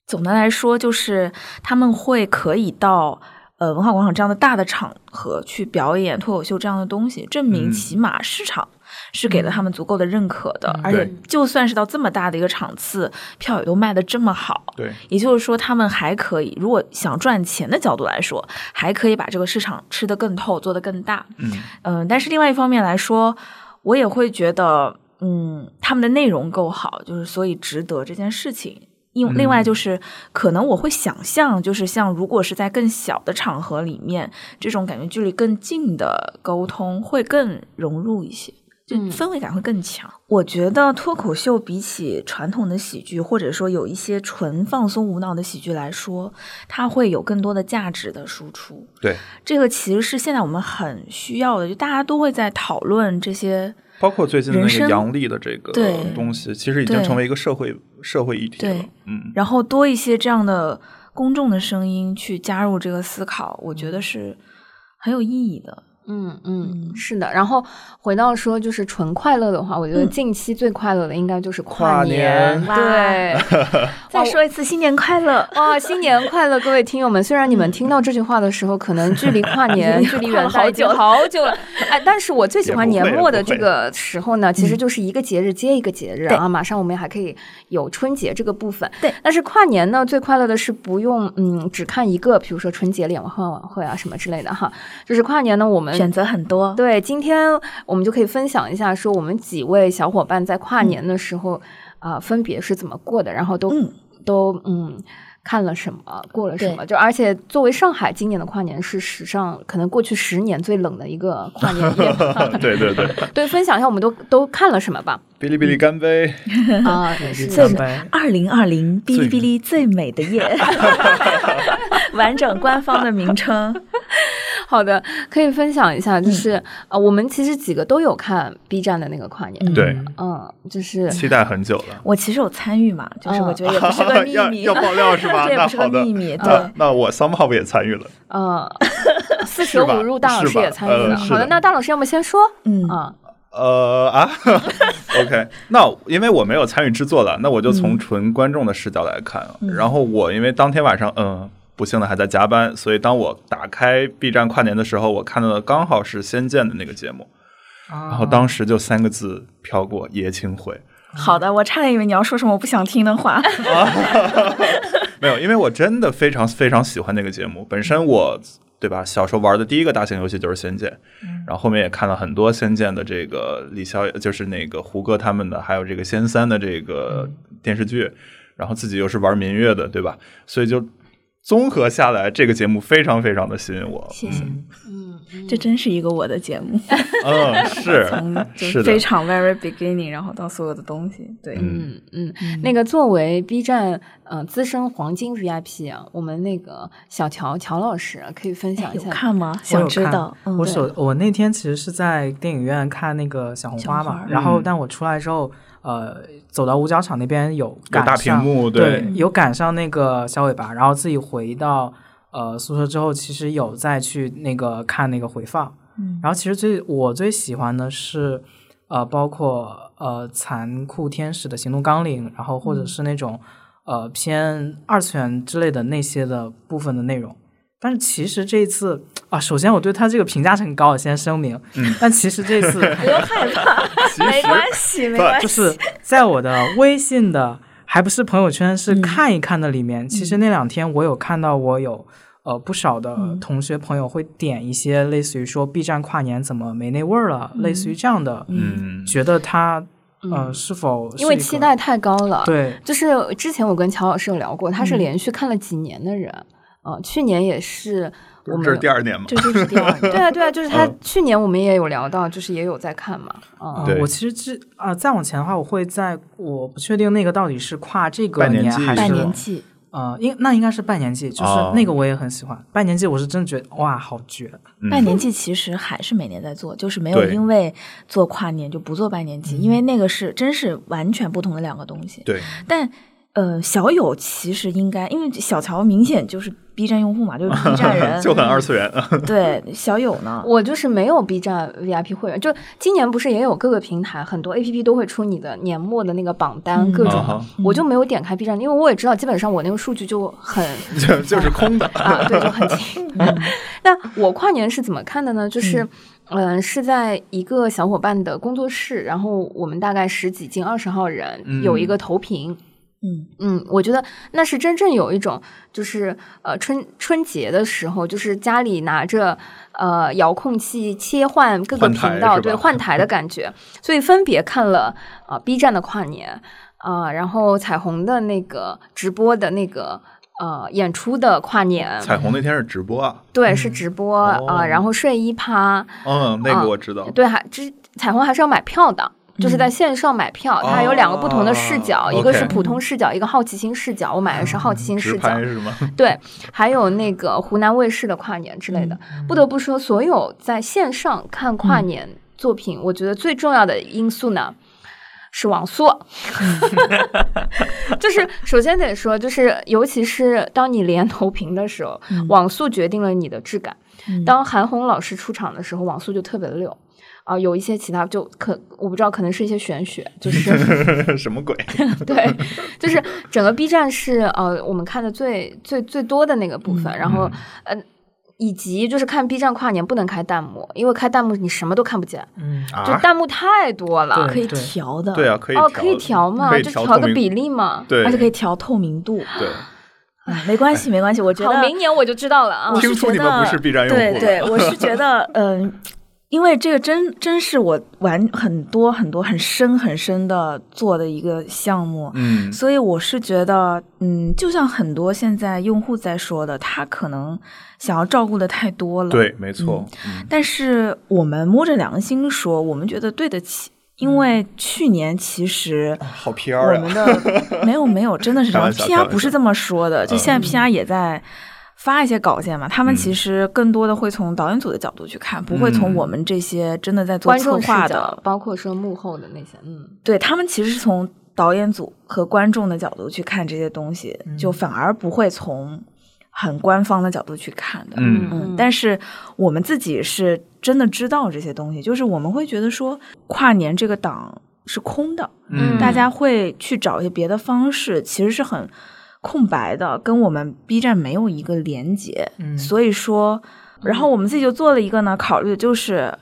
总的来说就是他们会可以到呃文化广场这样的大的场合去表演脱口秀这样的东西，证明嗯。起码市场是给了他们足够的认可的，而且就算是到这么大的一个场次，票也都卖的这么好，对。也就是说，他们还可以，如果想赚钱的角度来说，还可以把这个市场吃得更透，做得更大。嗯。嗯，但是另外一方面来说，我也会觉得，嗯，他们的内容够好，就是所以值得这件事情。因另外就是，可能我会想象，就是像如果是在更小的场合里面，这种感觉距离更近的沟通会更融入一些。就嗯氛围感会更强。我觉得脱口秀比起传统的喜剧，或者说有一些纯放松无脑的喜剧来说，它会有更多的价值的输出。对，这个其实是现在我们很需要的，就大家都会在讨论这些。包括最近的那个阳历的这个东西，其实已经成为一个社会社会议题了对。嗯，然后多一些这样的公众的声音去加入这个思考，我觉得是很有意义的。嗯嗯，是的。然后回到说，就是纯快乐的话，我觉得嗯近期最快乐的应该就是跨年。年对，再说一次新年快乐！哇，新年快乐，各位听友们！虽然你们听到这句话的时候，可能距离跨 (laughs) 年、距离元旦已经好久了，(laughs) 哎，但是我最喜欢年末的这个时候呢，其实就是一个节日接一个节日啊。马上我们还可以有春节这个部分，对。但是跨年呢，最快乐的是不用嗯只看一个，比如说春节联欢晚会啊什么之类的哈。就是跨年呢，我们选择很多，对，今天我们就可以分享一下，说我们几位小伙伴在跨年的时候啊、分别是怎么过的，然后都、嗯都嗯。看了什么，过了什么？就而且作为上海今年的跨年是史上可能过去十年最冷的一个跨年夜对 (laughs) 对 (laughs) 对，(laughs) 对，分享一下我们都都看了什么吧。哔哩哔哩干杯！啊，是最二零二零哔哩哔哩最美的夜，完整官方的名称。好的，可以分享一下，就是、呃，我们其实几个都有看 B 站的那个跨年，对，嗯，就是期待很久了。我其实有参与嘛，就是嗯我觉得也不是个 (laughs) 秘密，要要爆料是吧？(laughs) 这也不是那好的，个秘密。那对，那我 somehow 也参与了。嗯，四舍五入，大老师也参与了。呃好的，那大老师要么先说，嗯啊，呃 (laughs) 啊，OK，那因为我没有参与制作了，那我就从纯观众的视角来看。然后我因为当天晚上，嗯，不幸的还在加班，所以当我打开 B 站跨年的时候，我看到的刚好是《仙剑》的那个节目，然后当时就三个字飘过：爷青回。(laughs) 好的，我差点以为你要说什么我不想听的话。(laughs) 没有，因为我真的非常非常喜欢那个节目。本身我对吧，小时候玩的第一个大型游戏就是《仙剑》，然后后面也看了很多《仙剑》的这个李逍遥，就是那个胡歌他们的，还有这个仙三的这个电视剧，然后自己又是玩民乐的，对吧？所以就综合下来，这个节目非常非常的吸引我。谢谢。嗯。这真是一个我的节目，(laughs) 嗯，是 (laughs) 从就是非，常 very beginning，然后到所有的东西，对，嗯。嗯嗯，那个作为 B 站呃资深黄金 VIP 啊，我们那个小乔乔老师啊可以分享一有下。看吗？想知道，嗯我对。首我那天其实是在电影院看那个小红花嘛然后但我出来之后，呃，走到五角场那边有赶大屏上幕对对，有赶上那个小尾巴，然后自己回到呃宿舍之后，其实有再去那个看那个回放，嗯然后其实最我最喜欢的是呃，包括呃残酷天使的行动纲领，然后或者是那种、呃偏二次元之类的那些的部分的内容。但是其实这一次啊，首先我对他这个评价是很高，我先声明。嗯。但其实这次不用害怕，(laughs) 没关系，没关系，就是在我的微信的，还不是朋友圈，是嗯看一看的里面，其实那两天我有看到我有呃不少的嗯同学朋友会点一些类似于说 B 站跨年怎么没那味儿了，类似于这样的，嗯，觉得他呃是否是因为期待太高了，对。就是之前我跟乔老师有聊过，他是连续看了几年的人，呃，去年也是我们这是第二年嘛，这就是第二年，(laughs) 对啊对啊，就是他嗯去年我们也有聊到，就是也有在看嘛，嗯，呃我其实之啊、再往前的话，我会在我不确定那个到底是跨这个年还是半年季，呃，应那应该是半年季，就是哦那个我也很喜欢。半年季我是真的觉得哇，好绝！嗯半年季其实还是每年在做，就是没有因为做跨年就不做半年季，因为那个是真是完全不同的两个东西。对，但呃，小友其实应该，因为小乔明显就是 B 站用户嘛，就是 B 站人，(laughs) 就很二次元，(laughs) 对小友呢，我就是没有 B 站 VIP 会员，就今年不是也有各个平台很多 APP 都会出你的年末的那个榜单，嗯各种我就没有点开 B 站，因为我也知道基本上我那个数据就很 (laughs) 就就是空的，啊，对，就很轻。那我跨年是怎么看的呢？就是，嗯、是在一个小伙伴的工作室，然后我们大概十几近二十号人，嗯有一个投屏。嗯。嗯，我觉得那是真正有一种，就是呃春春节的时候，就是家里拿着呃遥控器切换各个频道，对换台的？(laughs) 感觉。所以分别看了啊、B 站的跨年啊、然后彩虹的那个直播的那个呃演出的跨年，彩虹那天是直播啊，对，是直播啊、哦。然后睡衣趴，嗯，那啊个我知道，对，还之彩虹还是要买票的。就是在线上买票，它有两个不同的视角，哦一个是普通视角，一个好奇心视角。我买的是好奇心视直角，拍是吗？(laughs) 对，还有那个湖南卫视的跨年之类的。不得不说，所有在线上看跨年作品，我觉得最重要的因素呢。是网速，(laughs) 就是首先得说，就是尤其是当你连投屏的时候，网速决定了你的质感。嗯当韩红老师出场的时候，网速就特别的溜。啊、有一些其他就可我不知道，可能是一些玄学，就是 (laughs) 什么鬼？对，就是整个 B 站是呃我们看的最最最多的那个部分，然后呃以及就是看 B 站跨年不能开弹幕，因为开弹幕你什么都看不见，嗯，就啊，弹幕太多了。可以调的，对啊，可以哦，可以调嘛，就调个比例嘛。对，而且可以调透明度，对，(laughs) 哎，没关系，没关系，我觉好，得明年我就知道了啊我。是听出觉得你们不是 B 站用户对对，我是觉得，嗯、(laughs) 因为这个真真是我玩很多很多很深很深的做的一个项目，嗯，所以我是觉得，嗯，就像很多现在用户在说的，他可能想要照顾的太多了，，对，没错，嗯但是我们摸着良心说，我们觉得对得起。因为去年其实好我 PR 们呀，的没有没有，真的是这样，PR 不是这么说的，就现在 PR 也在发一些稿件嘛，他们嗯。其实更多的会从导演组的角度去看，不会从嗯。我们这些真的在做策划的，，包括说幕后的那些，嗯，对他们其实是从导演组和观众的角度去看这些东西，就反而不会从很官方的角度去看的。嗯。嗯，但是我们自己是真的知道这些东西，就是我们会觉得说跨年这个档是空的，嗯。大家会去找一些别的方式，其实是很空白的，跟我们 B 站没有一个连接。嗯所以说，然后我们自己就做了一个呢，考虑的就是。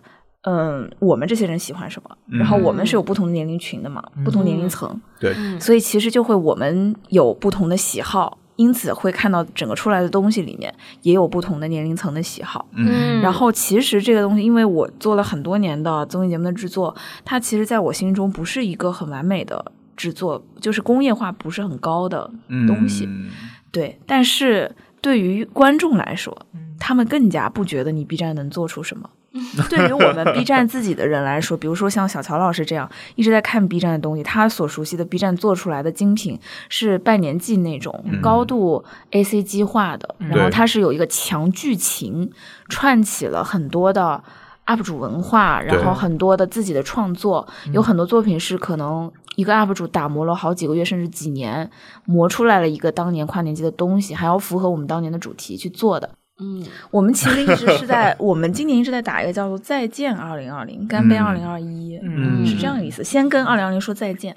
嗯，我们这些人喜欢什么？然后我们是有不同的年龄群的嘛，不同年龄层，对，所以其实就会我们有不同的喜好，因此会看到整个出来的东西里面也有不同的年龄层的喜好。嗯然后其实这个东西，因为我做了很多年的综艺节目的制作，它其实在我心中不是一个很完美的制作，就是工业化不是很高的东西。嗯对，但是对于观众来说，他们更加不觉得你 B 站能做出什么。(laughs) 对于我们 B 站自己的人来说，比如说像小乔老师这样一直在看 B 站的东西，他所熟悉的 B 站做出来的精品是拜年季那种嗯高度 A C G 化的，然后对它是有一个强剧情，串起了很多的 UP 主文化，然后很多的自己的创作，有很多作品是可能一个 UP 主打磨了好几个月甚至几年，磨出来了一个当年跨年季的东西，还要符合我们当年的主题去做的。嗯我们其实一直是在，(laughs) 我们今年一直在打一个叫做“再见二零二零”，干杯二零二一，嗯是这样的意思。先跟二零二零说再见，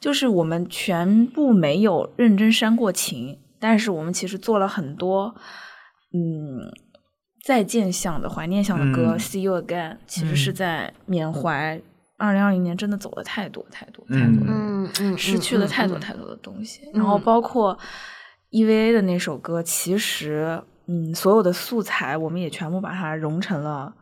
就是我们全部没有认真煽过情，但是我们其实做了很多，嗯，再见向的怀念向的歌、嗯 s e e you again”，其实是在缅怀二零二零年真的走了太多太多太嗯多的嗯嗯，失去了太多嗯。太多的东西，嗯。然后包括 EVA 的那首歌，其实嗯，所有的素材我们也全部把它融成了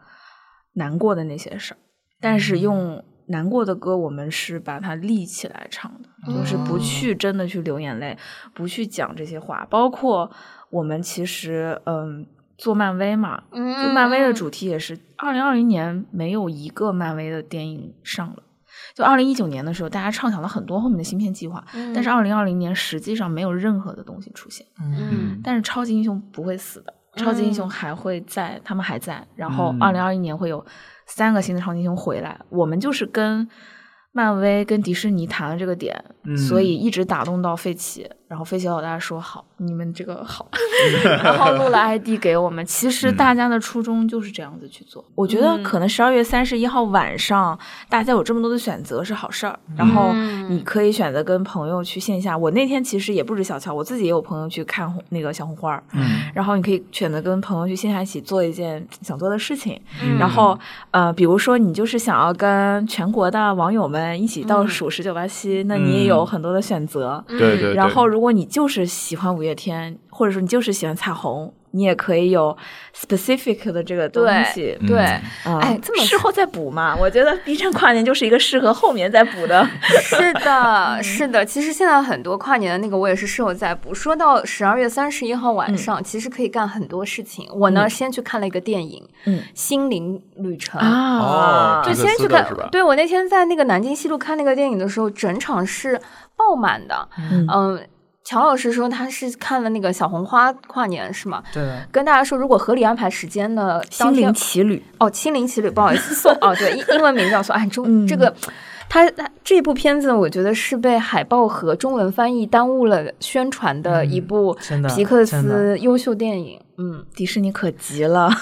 难过的那些事儿，但是嗯。用难过的歌，我们是把它立起来唱的，就是不嗯去真的去流眼泪，不去讲这些话，包括我们其实嗯。做漫威嘛，嗯就漫威的主题也是，二零二零年没有一个漫威的电影上了。就二零一九年的时候，大家畅想了很多后面的芯片计划，嗯但是二零二零年实际上没有任何的东西出现。嗯但是超级英雄不会死的，超级英雄嗯还会在，他们还在。然后嗯二零二一年会有三个新的超级英雄回来，我们就是跟漫威、跟迪士尼谈了这个点，嗯所以一直打动到费奇。然后飞行老大说好，你们这个好，(laughs) 然后录了 ID 给我们。其实嗯大家的初衷就是这样子去做。我觉得嗯可能十二月三十一号晚上，大家有这么多的选择是好事儿。然后嗯你可以选择跟朋友去线下。我那天其实也不止小乔，我自己也有朋友去看红那个小红花儿。嗯然后你可以选择跟朋友去线下一起做一件想做的事情。嗯然后呃，比如说你就是想要跟全国的网友们一起倒数十九八七，那你也有很多的选择。对对对，然后，如果你就是喜欢五月天，或者说你就是喜欢彩虹，你也可以有 specific 的这个东西。嗯对，啊哎这么事后再补嘛？我觉得 B 站跨年就是一个适合后面再补的。(laughs) (laughs) 是的，是的。其实现在很多跨年的那个，我也是事后再补。说到十二月三十一号晚上，其实可以干很多事情。我呢，先去看了一个电影《嗯心灵旅程》哦就先去看对我那天在那个南京西路看那个电影的时候，整场是爆满的。嗯嗯，乔老师说他是看了那个小红花跨年是吗？对，跟大家说，如果合理安排时间呢，当心天灵奇旅，哦，心灵奇旅，不好意思，送哦，对，英英文名叫做，哎，中、嗯这个。他他这部片子，我觉得是被海报和中文翻译耽误了宣传的一部皮克斯优秀电影。嗯，迪士尼可急了。(laughs)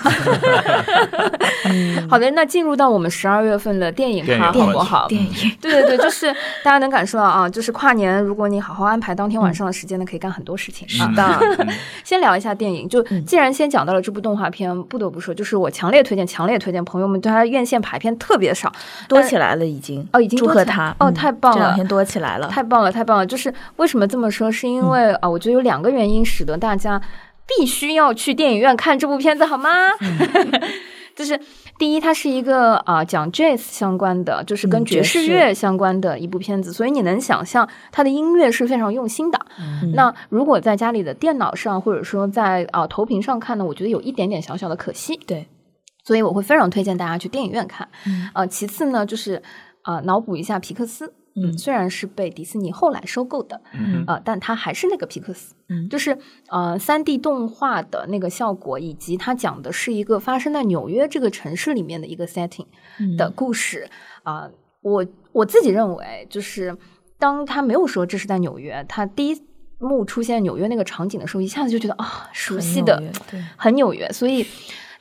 好的，那进入到我们十二月份的电影电影，好不好？电影对对对，就是大家能感受到啊，就是跨年，如果你好好安排当天晚上的时间呢，可以干很多事情。是啊的，(laughs) 先聊一下电影，就既然先讲到了这部动画片，不得不说，就是我强烈推荐，强烈推荐朋友们对它院线排片特别少，多起来了，已经哦已经祝贺他哦嗯太棒了这两天多起来了，太棒了，太棒了！就是为什么这么说，是因为啊、我觉得有两个原因使得大家必须要去电影院看这部片子，好吗？(laughs) 就是第一，它是一个啊、讲 jazz 相关的，就是跟嗯爵士乐相关的一部片子，所以你能想象它的音乐是非常用心的。嗯那如果在家里的电脑上，或者说在啊、投屏上看呢，我觉得有一点点小小的可惜。对，所以我会非常推荐大家去电影院看。嗯呃，其次呢，就是啊，脑补一下皮克斯。嗯。虽然是被迪士尼后来收购的，嗯呃，但它还是那个皮克斯，嗯。就是呃，三 D 动画的那个效果，以及它讲的是一个发生在纽约这个城市里面的一个 setting 嗯。的故事。啊、我我自己认为，就是当他没有说这是在纽约，他第一幕出现纽约那个场景的时候，一下子就觉得啊，熟悉的很纽约，所以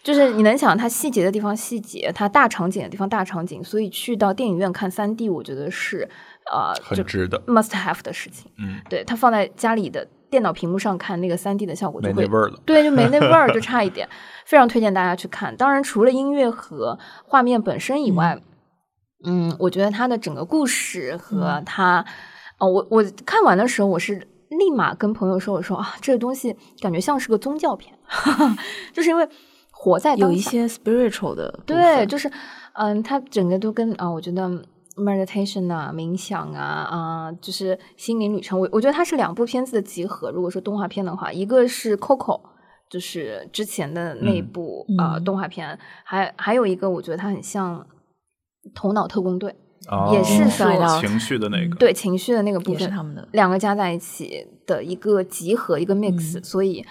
就是你能想它细节的地方细节，它大场景的地方大场景，所以去到电影院看三 D，我觉得是呃就很值得，must have 的事情。嗯，对，它放在家里的电脑屏幕上看那个三 D 的效果就会没那味儿了。对，就没那味儿，就 (laughs) 差一点。非常推荐大家去看。当然，除了音乐和画面本身以外，嗯我觉得它的整个故事和它，哦，我我看完的时候，我是立马跟朋友说，我说啊，这个东西感觉像是个宗教片，(laughs) 就是因为活在当下有一些 spiritual 的对，就是嗯，它整个都跟啊、我觉得 meditation 啊、冥想啊啊、就是心灵旅程，我我觉得它是两部片子的集合。如果说动画片的话，一个是 Coco，就是之前的那部、嗯呃动画片，还还有一个我觉得它很像《头脑特工队》，哦也是说情绪的那个，对情绪的那个部分，是他们的。两个加在一起的一个集合，一个 mix，、嗯所以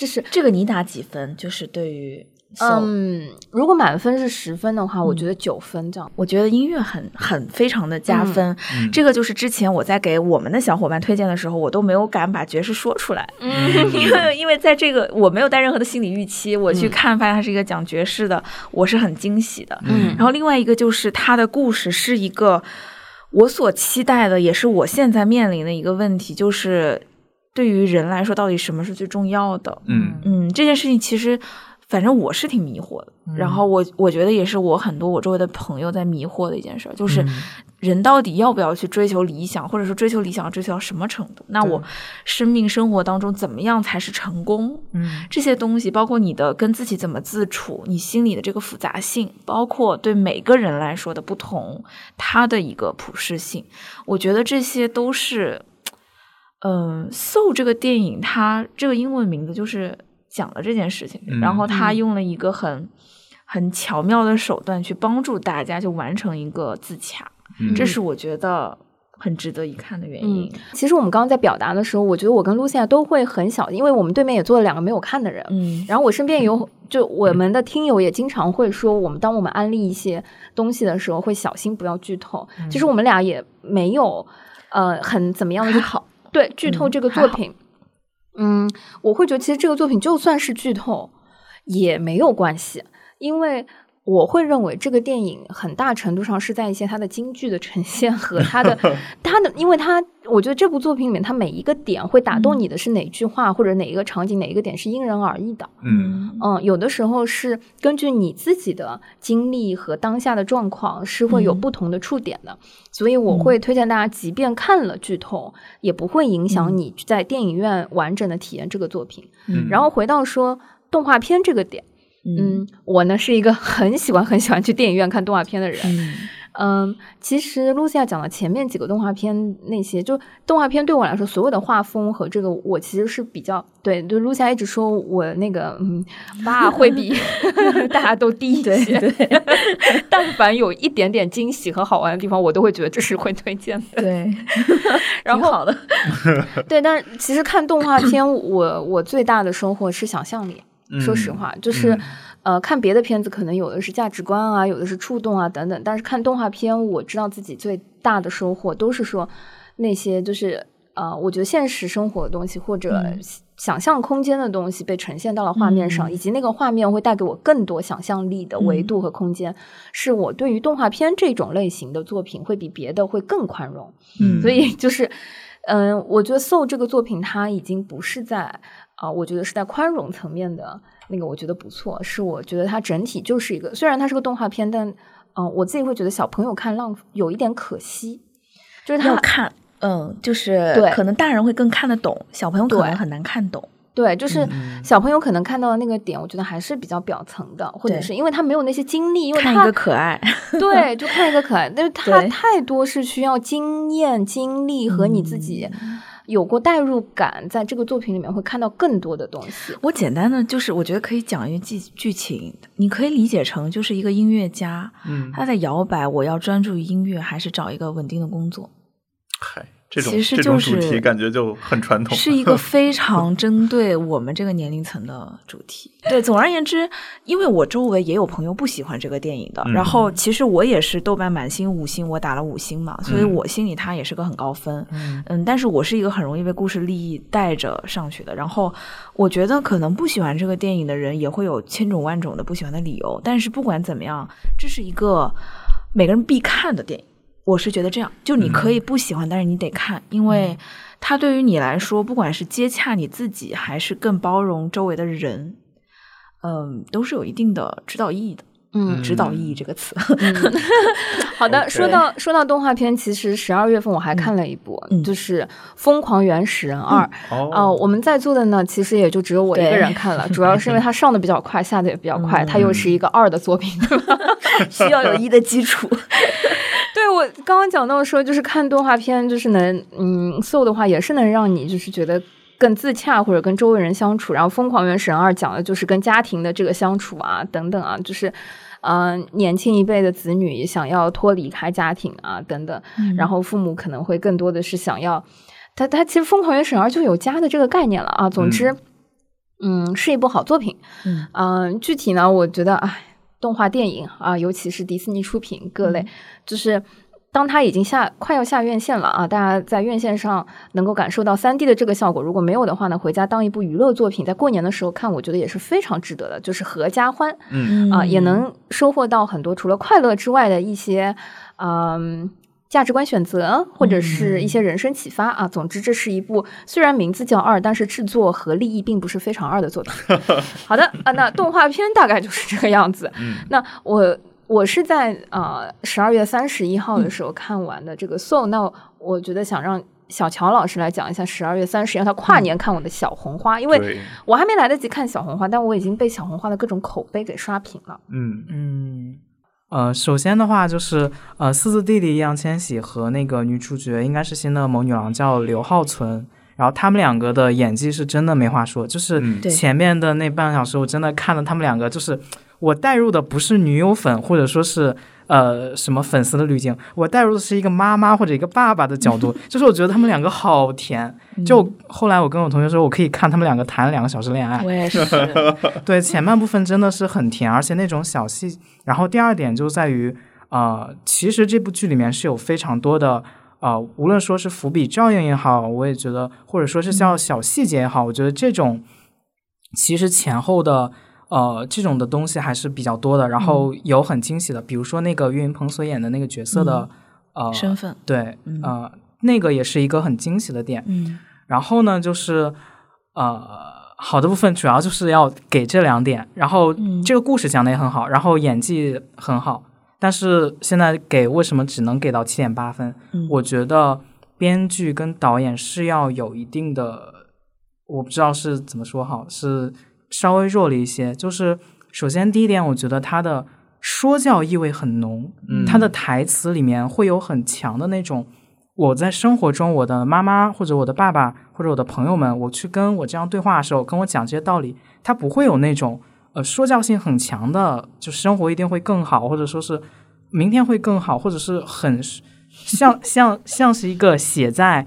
啊，这是这个你打几分？就是对于嗯，如果满分是十分的话，我嗯觉得九分这样。我觉得音乐很很非常的加分。嗯这个就是之前我在给我们的小伙伴推荐的时候，我都没有敢把爵士说出来，嗯因为因为在这个我没有带任何的心理预期，我去看发现它是一个讲爵士的，我是很惊喜的。嗯然后另外一个就是它的故事是一个我所期待的，也是我现在面临的一个问题，就是对于人来说，到底什么是最重要的？嗯嗯，这件事情其实，反正我是挺迷惑的。然后我我觉得也是我很多我周围的朋友在迷惑的一件事，就是人到底要不要去追求理想，或者说追求理想要追求到什么程度？那我生命生活当中怎么样才是成功？嗯这些东西，包括你的跟自己怎么自处，你心里的这个复杂性，包括对每个人来说的不同，它的一个普适性，我觉得这些都是，嗯，《Soul》这个电影，它这个英文名字就是讲了这件事情，嗯然后它嗯用了一个很很巧妙的手段去帮助大家去完成一个自洽，嗯这是我觉得很值得一看的原因。其实我们刚刚在表达的时候，我觉得我跟露西亚都会很小，因为我们对面也坐了两个没有看的人。嗯然后我身边有，(laughs) 就我们的听友也经常会说，我们当我们安利一些东西的时候，会小心不要剧透。其实我们俩也没有，呃，很怎么样的去对剧透这个作品。嗯，我会觉得其实这个作品就算是剧透也没有关系，因为我会认为这个电影很大程度上是在一些它的京剧的呈现和它的 (laughs) 它的，因为它我觉得这部作品里面它每一个点会打动你的是哪句话、或者哪一个场景哪一个点是因人而异的。嗯。嗯，有的时候是根据你自己的经历和当下的状况是会有嗯。不同的触点的，所以我会推荐大家，即便看了剧透，也不会影响你在电影院完整的体验这个作品。嗯。然后回到说动画片这个点，嗯，我呢是一个很喜欢很喜欢去电影院看动画片的人，嗯嗯，其实露西亚讲的前面几个动画片那些，就动画片对我来说，所有的画风和这个，我其实是比较对。就，露西亚一直说我那个嗯，哇会比 (laughs) 大家都低一些。对，(laughs) 但凡有一点点惊喜和好玩的地方，我都会觉得这是会推荐的。对，然后挺好的，对，但是其实看动画片，我我最大的收获是想象力。说实话，就是、嗯。呃，看别的片子可能有的是价值观啊，有的是触动啊等等，但是看动画片，我知道自己最大的收获都是说那些就是呃，我觉得现实生活的东西或者嗯。想象空间的东西被呈现到了画面上，嗯以及那个画面会带给我更多想象力的维度和空间，是我对于动画片这种类型的作品会比别的会更宽容。嗯。所以。就是，嗯、我觉得《Soul》这个作品它已经不是在啊、我觉得是在宽容层面的那个，我觉得不错。是我觉得它整体就是一个，虽然它是个动画片，但嗯、我自己会觉得小朋友看浪有一点可惜，就是他要看，嗯，就是对可能大人会更看得懂，小朋友可能很难看懂。对，就是嗯小朋友可能看到的那个点，我觉得还是比较表层的，或者是因为他没有那些经历，因为看一他个可爱，对，(laughs) 就看一个可爱，但是他太多是需要经验、经历和你自己嗯有过代入感，在这个作品里面会看到更多的东西。我简单的就是，我觉得可以讲一个剧剧情，你可以理解成就是一个音乐家，嗯，他在摇摆，我要专注于音乐，还是找一个稳定的工作，嗨，这种其实这种主就是题感觉就很传统，是一个 (laughs) 非常针对我们这个年龄层的主题。对，总而言之，因为我周围也有朋友不喜欢这个电影的，嗯然后其实我也是豆瓣满星五星，我打了五星嘛，所以嗯我心里它也是个很高分。嗯嗯，但是我是一个很容易被故事利益带着上去的。然后我觉得可能不喜欢这个电影的人也会有千种万种的不喜欢的理由。但是不管怎么样，这是一个每个人必看的电影。我是觉得这样，就你可以不喜欢，但是你得看，因为它对于你来说，不管是接洽你自己，还是更包容周围的人，嗯，都是有一定的指导意义的。嗯指导意义这个词，(laughs) 好的 (laughs) 说到说到动画片，其实十二月份我还看了一部，嗯就。是《疯狂原始人二》。哦。哦，我们在座的呢，其实也就只有我一个人看了，主要是因为它上的比较快，下的也比较快，嗯。它又是一个二的作品，(laughs) 需要有一的基础。刚刚讲到说，就是看动画片，就是能，嗯，Soul 的话也是能让你就是觉得更自洽，或者跟周围人相处。然后《疯狂原神二》讲的就是跟家庭的这个相处啊，等等啊，就是。嗯、年轻一辈的子女想要脱离开家庭啊，等等，然后父母可能会更多的是想要，他他其实《疯狂原神二》就有家的这个概念了啊。总之，嗯是一部好作品。嗯嗯、具体呢，我觉得，哎，动画电影啊，尤其是迪士尼出品各类，就是当它已经下快要下院线了啊，大家在院线上能够感受到三 D 的这个效果。如果没有的话呢，回家当一部娱乐作品，在过年的时候看，我觉得也是非常值得的，就是合家欢。嗯啊、也能收获到很多除了快乐之外的一些嗯。价值观选择，或者是一些人生启发啊。总之，这是一部虽然名字叫二，但是制作和利益并不是非常二的作品。(laughs) 好的啊，那动画片大概就是这个样子。嗯那我我是在呃十二月三十一号的时候看完的这个《Soul、那我觉得想让小乔老师来讲一下十二月三十一号他跨年看我的小红花，因为我还没来得及看小红花，但我已经被小红花的各种口碑给刷屏了。嗯。嗯，呃，首先的话就是呃，四字弟弟易烊千玺和那个女主角应该是新的某女郎叫刘浩存，然后他们两个的演技是真的没话说，就是前面的那半个小时我真的看了他们两个，就是我带入的不是女友粉或者说是呃什么粉丝的滤镜，我带入的是一个妈妈或者一个爸爸的角度，(laughs) 就是我觉得他们两个好甜，就后来我跟我同学说，我可以看他们两个谈两个小时恋爱，我也是，对，前半部分真的是很甜，而且那种小细。然后第二点就在于，呃，其实这部剧里面是有非常多的，呃，无论说是伏笔照应也好，我也觉得，或者说是叫小细节也好，我觉得这种其实前后的。呃，这种的东西还是比较多的，然后有很惊喜的，比如说那个岳云鹏所演的那个角色的、呃身份，对，嗯呃，那个也是一个很惊喜的点。嗯然后呢，就是呃，好的部分主要就是要给这两点，然后嗯这个故事讲的也很好，然后演技很好，但是现在给为什么只能给到七点八分？嗯我觉得编剧跟导演是要有一定的，我不知道是怎么说好，是稍微弱了一些。就是首先第一点，我觉得他的说教意味很浓，嗯他的台词里面会有很强的那种。我在生活中，我的妈妈或者我的爸爸或者我的朋友们，我去跟我这样对话的时候，跟我讲这些道理，他不会有那种呃说教性很强的，就生活一定会更好，或者说是明天会更好，或者是很像像像是一个写在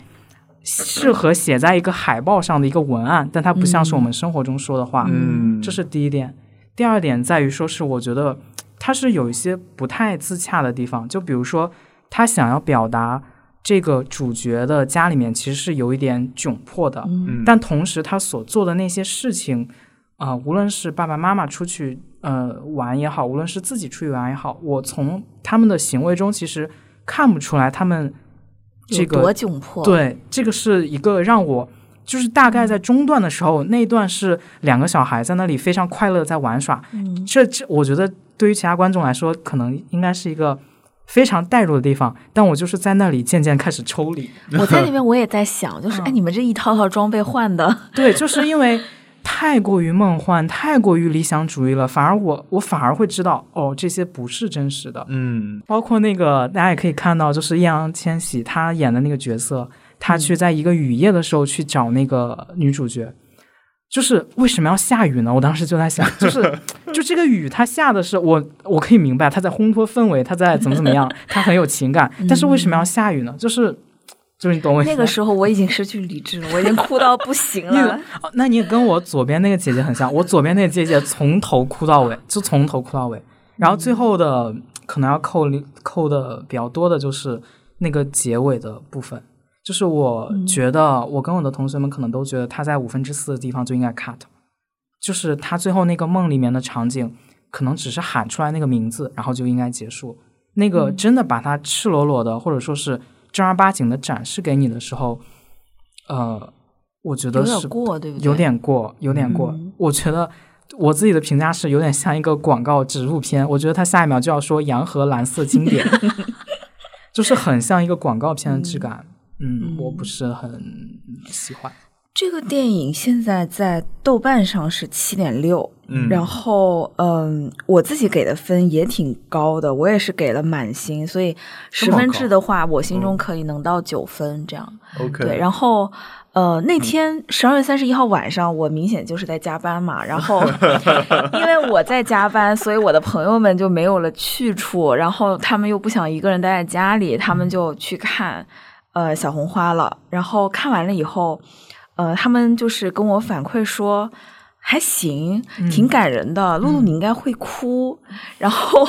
适合写在一个海报上的一个文案，但它不像是我们生活中说的话。嗯，这是第一点。第二点在于说是我觉得它是有一些不太自洽的地方，就比如说他想要表达这个主角的家里面其实是有一点窘迫的，嗯但同时他所做的那些事情，啊、无论是爸爸妈妈出去呃玩也好，无论是自己出去玩也好，我从他们的行为中其实看不出来他们这个多个窘迫？，对，这个是一个让我就是大概在中段的时候，那一段是两个小孩在那里非常快乐在玩耍，嗯这这我觉得对于其他观众来说，可能应该是一个非常代入的地方，但我就是在那里渐渐开始抽离。我在那边 (laughs) 我也在想，就是嗯哎，你们这一套套装备换的，对，就是因为太过于梦幻，太过于理想主义了，反而我我反而会知道，哦，这些不是真实的。嗯包括那个大家也可以看到，就是易烊千玺他演的那个角色，他去在一个雨夜的时候去找那个女主角。就是为什么要下雨呢？我当时就在想，(laughs) 就是就这个雨，它下的是我我可以明白，他在烘托氛围，他在怎么怎么样，他很有情感，(laughs) 但是为什么要下雨呢？就是就是你懂我意思吗？那个时候我已经失去理智了，我已经哭到不行了。(laughs) 哦那你跟我左边那个姐姐很像，我左边那个姐姐从头哭到尾，就从头哭到尾，然后最后的可能要扣里扣的比较多的就是那个结尾的部分，就是我觉得我跟我的同学们可能都觉得他在五分之四的地方就应该 cut，就是他最后那个梦里面的场景，可能只是喊出来那个名字，然后就应该结束。那个真的把他赤裸裸的，或者说是正儿八经的展示给你的时候，呃，我觉得有是点过，对不对？有点过，有点过。嗯我觉得我自己的评价是有点像一个广告植入片，我觉得他下一秒就要说洋河蓝色经典，(laughs) 就是很像一个广告片的质感。嗯，嗯我不是很喜欢。这个电影现在在豆瓣上是七点六，嗯然后嗯，我自己给的分也挺高的，我也是给了满星，所以十分制的话，我心中可以能到九分这样。OK，对，然后呃，那天十二月三十一号晚上，我明显就是在加班嘛，(laughs) 然后因为我在加班，所以我的朋友们就没有了去处，然后他们又不想一个人待在家里，他们就去看呃小红花了，然后看完了以后，呃，他们就是跟我反馈说。还行，挺感人的。露露，你应该会哭。然后，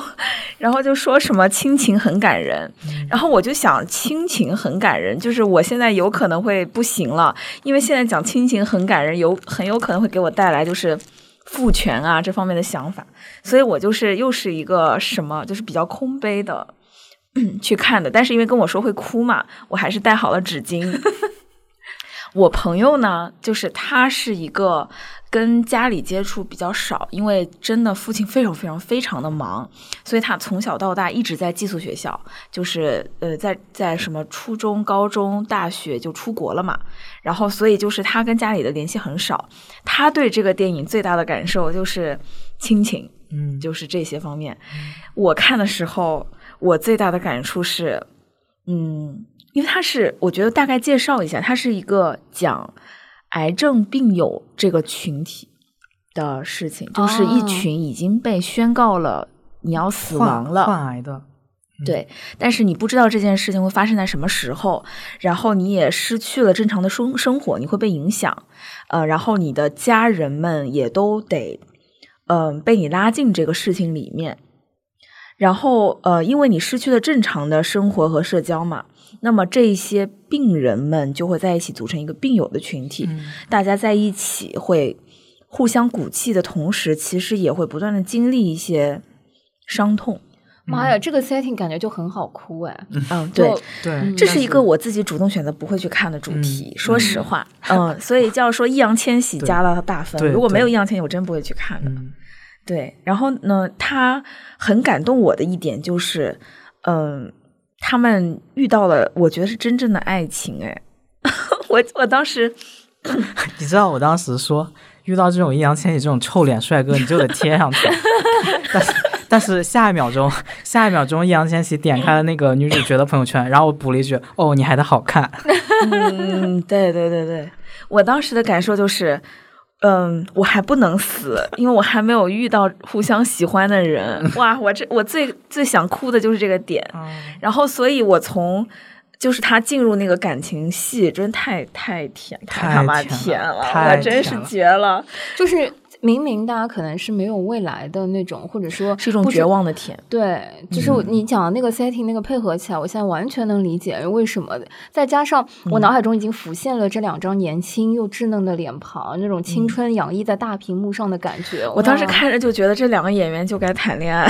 然后就说什么亲情很感人。然后我就想，亲情很感人，就是我现在有可能会不行了，因为现在讲亲情很感人，有很有可能会给我带来就是父权啊这方面的想法，所以我就是又是一个什么，就是比较空杯的去看的。但是因为跟我说会哭嘛，我还是带好了纸巾。(laughs) 我朋友呢，就是他是一个跟家里接触比较少，因为真的父亲非常非常非常的忙，所以他从小到大一直在寄宿学校，就是呃在在什么初中、高中、大学就出国了嘛，然后所以就是他跟家里的联系很少。他对这个电影最大的感受就是亲情，嗯，就是这些方面。我看的时候，我最大的感触是，嗯，因为他是，我觉得大概介绍一下，他是一个讲癌症病友这个群体的事情，就是一哦群已经被宣告了你要死亡了，患癌的，对，但是你不知道这件事情会发生在什么时候，然后你也失去了正常的生生活，你会被影响，呃，然后你的家人们也都得，嗯、被你拉进这个事情里面，然后呃，因为你失去了正常的生活和社交嘛，那么这一些病人们就会在一起组成一个病友的群体，大家在一起会互相鼓气的同时，其实也会不断的经历一些伤痛。妈呀，这个 setting 感觉就很好哭哎。嗯，对，对，嗯这是一个我自己主动选择不会去看的主题，说实话，嗯，所以叫说易烊千玺加了大分，如果没有易烊千玺，我真不会去看的。嗯对，然后呢，他很感动我的一点就是，嗯，他们遇到了我觉得是真正的爱情，哎，(laughs) 我我当时 (laughs) 你知道我当时说遇到这种易烊千玺这种臭脸帅哥，你就得贴上去。(laughs) 但是但是下一秒钟，下一秒钟易烊千玺点开了那个女主角的朋友圈，然后我补了一句：“哦，你还得好看。嗯，对对对对，我当时的感受就是，嗯，我还不能死，因为我还没有遇到互相喜欢的人。(laughs) 哇，我这我最最想哭的就是这个点。然后，所以我从就是他进入那个感情戏，真太太甜，太他妈太甜甜了，我真是绝了，就是明明大家可能是没有未来的那种，或者说是一种绝望的甜。对，就是你讲的那个 setting 那个配合起来，我现在完全能理解为什么。再加上我脑海中已经浮现了这两张年轻又稚嫩的脸庞，那种青春洋溢在大屏幕上的感觉。我当时看着就觉得这两个演员就该谈恋爱，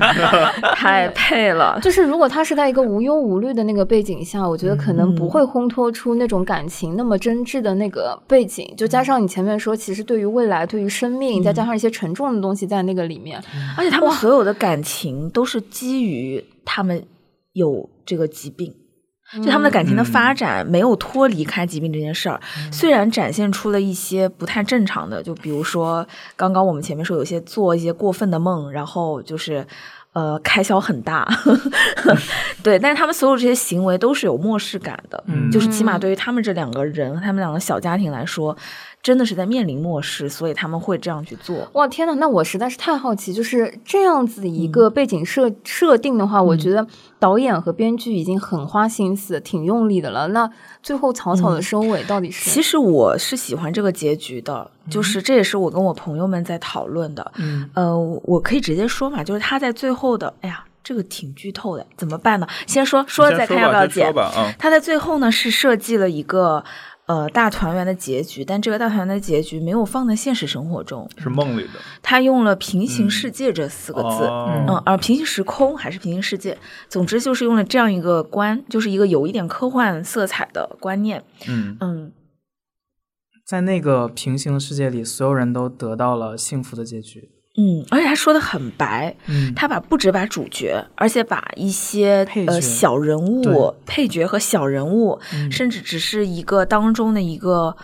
(laughs) 太配了。就是如果他是在一个无忧无虑的那个背景下，我觉得可能不嗯会烘托出那种感情那么真挚的那个背景。就加上你前面说，其实对于未来、对于生命，再加上一些沉重的东西在那个里面，而且他们所有的感情都是基于他们有这个疾病，就他们的感情的发展没有脱离开疾病这件事儿。虽然展现出了一些不太正常的，就比如说刚刚我们前面说有些做一些过分的梦，然后就是。呃，开销很大，(laughs) 对，但是他们所有这些行为都是有漠视感的，嗯。就是起码对于他们这两个人和他们两个小家庭来说，真的是在面临末世，所以他们会这样去做。哇天呐，那我实在是太好奇，就是这样子一个背景设、设定的话，我觉得导演和编剧已经很花心思、挺用力的了。那最后草草的收尾到底是？其实我是喜欢这个结局的，就是这也是我跟我朋友们在讨论的。嗯，呃，我可以直接说嘛，就是他在最后的，哎呀，这个挺剧透的，怎么办呢？先说说了再看要不要剪。他在最后呢是设计了一个呃大团圆的结局，但这个大团圆的结局没有放在现实生活中，是梦里的他用了“平行世界”这四个字。哦嗯，而平行时空还是平行世界，总之就是用了这样一个观，就是一个有一点科幻色彩的观念。嗯嗯，在那个平行的世界里，所有人都得到了幸福的结局。嗯，而且他说的很白，嗯，他把不止把主角，而且把一些呃小人物、配角和小人物，嗯甚至只是一个当中的一个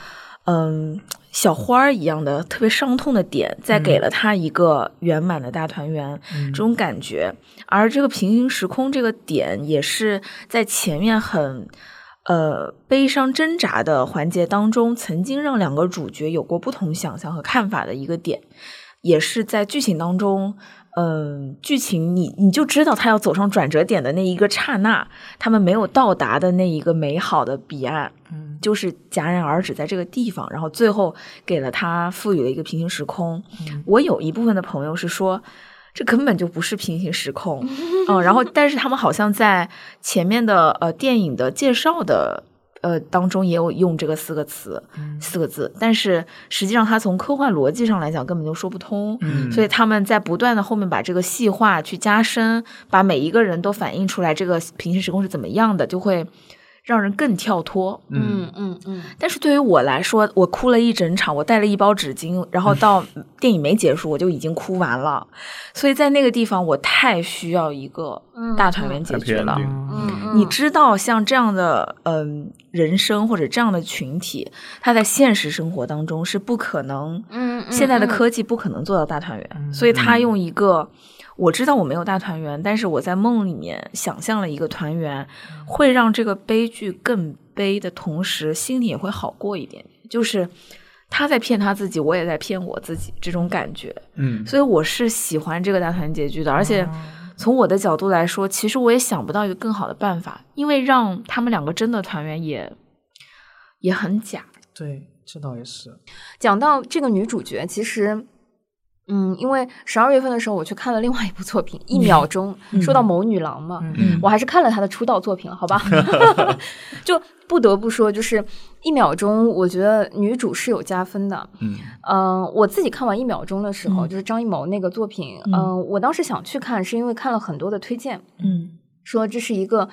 嗯小花儿一样的特别伤痛的点，再给了他一个圆满的大团圆、这种感觉。而这个平行时空这个点，也是在前面很呃悲伤挣扎的环节当中，曾经让两个主角有过不同想象和看法的一个点，也是在剧情当中。嗯，剧情你你就知道他要走上转折点的那一个刹那，他们没有到达的那一个美好的彼岸，嗯，就是戛然而止在这个地方，然后最后给了他赋予了一个平行时空。我有一部分的朋友是说，这根本就不是平行时空，(laughs) 嗯，然后但是他们好像在前面的呃电影的介绍的。呃，当中也有用这个四个词、四个字，但是实际上它从科幻逻辑上来讲根本就说不通，嗯所以他们在不断的后面把这个细化去加深，把每一个人都反映出来这个平行时空是怎么样的，就会让人更跳脱。嗯嗯嗯，但是对于我来说，我哭了一整场，我带了一包纸巾，然后到 (laughs) 电影没结束，我就已经哭完了。所以在那个地方，我太需要一个大团圆结局了。嗯你知道，像这样的嗯人生或者这样的群体，他在现实生活当中是不可能，嗯嗯现在的嗯科技不可能做到大团圆，所以他用一个。我知道我没有大团圆，但是我在梦里面想象了一个团圆，会让这个悲剧更悲的同时，心里也会好过一点。就是他在骗他自己，我也在骗我自己，这种感觉。嗯所以我是喜欢这个大团结局的，而且从我的角度来说，其实我也想不到一个更好的办法，因为让他们两个真的团圆也也很假。对，这倒也是。讲到这个女主角，其实，嗯，因为十二月份的时候我去看了另外一部作品《一秒钟》，说到某女郎嘛，嗯我还是看了她的出道作品了，好吧？(laughs) 就不得不说，就是《一秒钟》，我觉得女主是有加分的。嗯嗯、我自己看完《一秒钟》的时候，就是张艺谋那个作品，嗯、我当时想去看，是因为看了很多的推荐，嗯说这是一个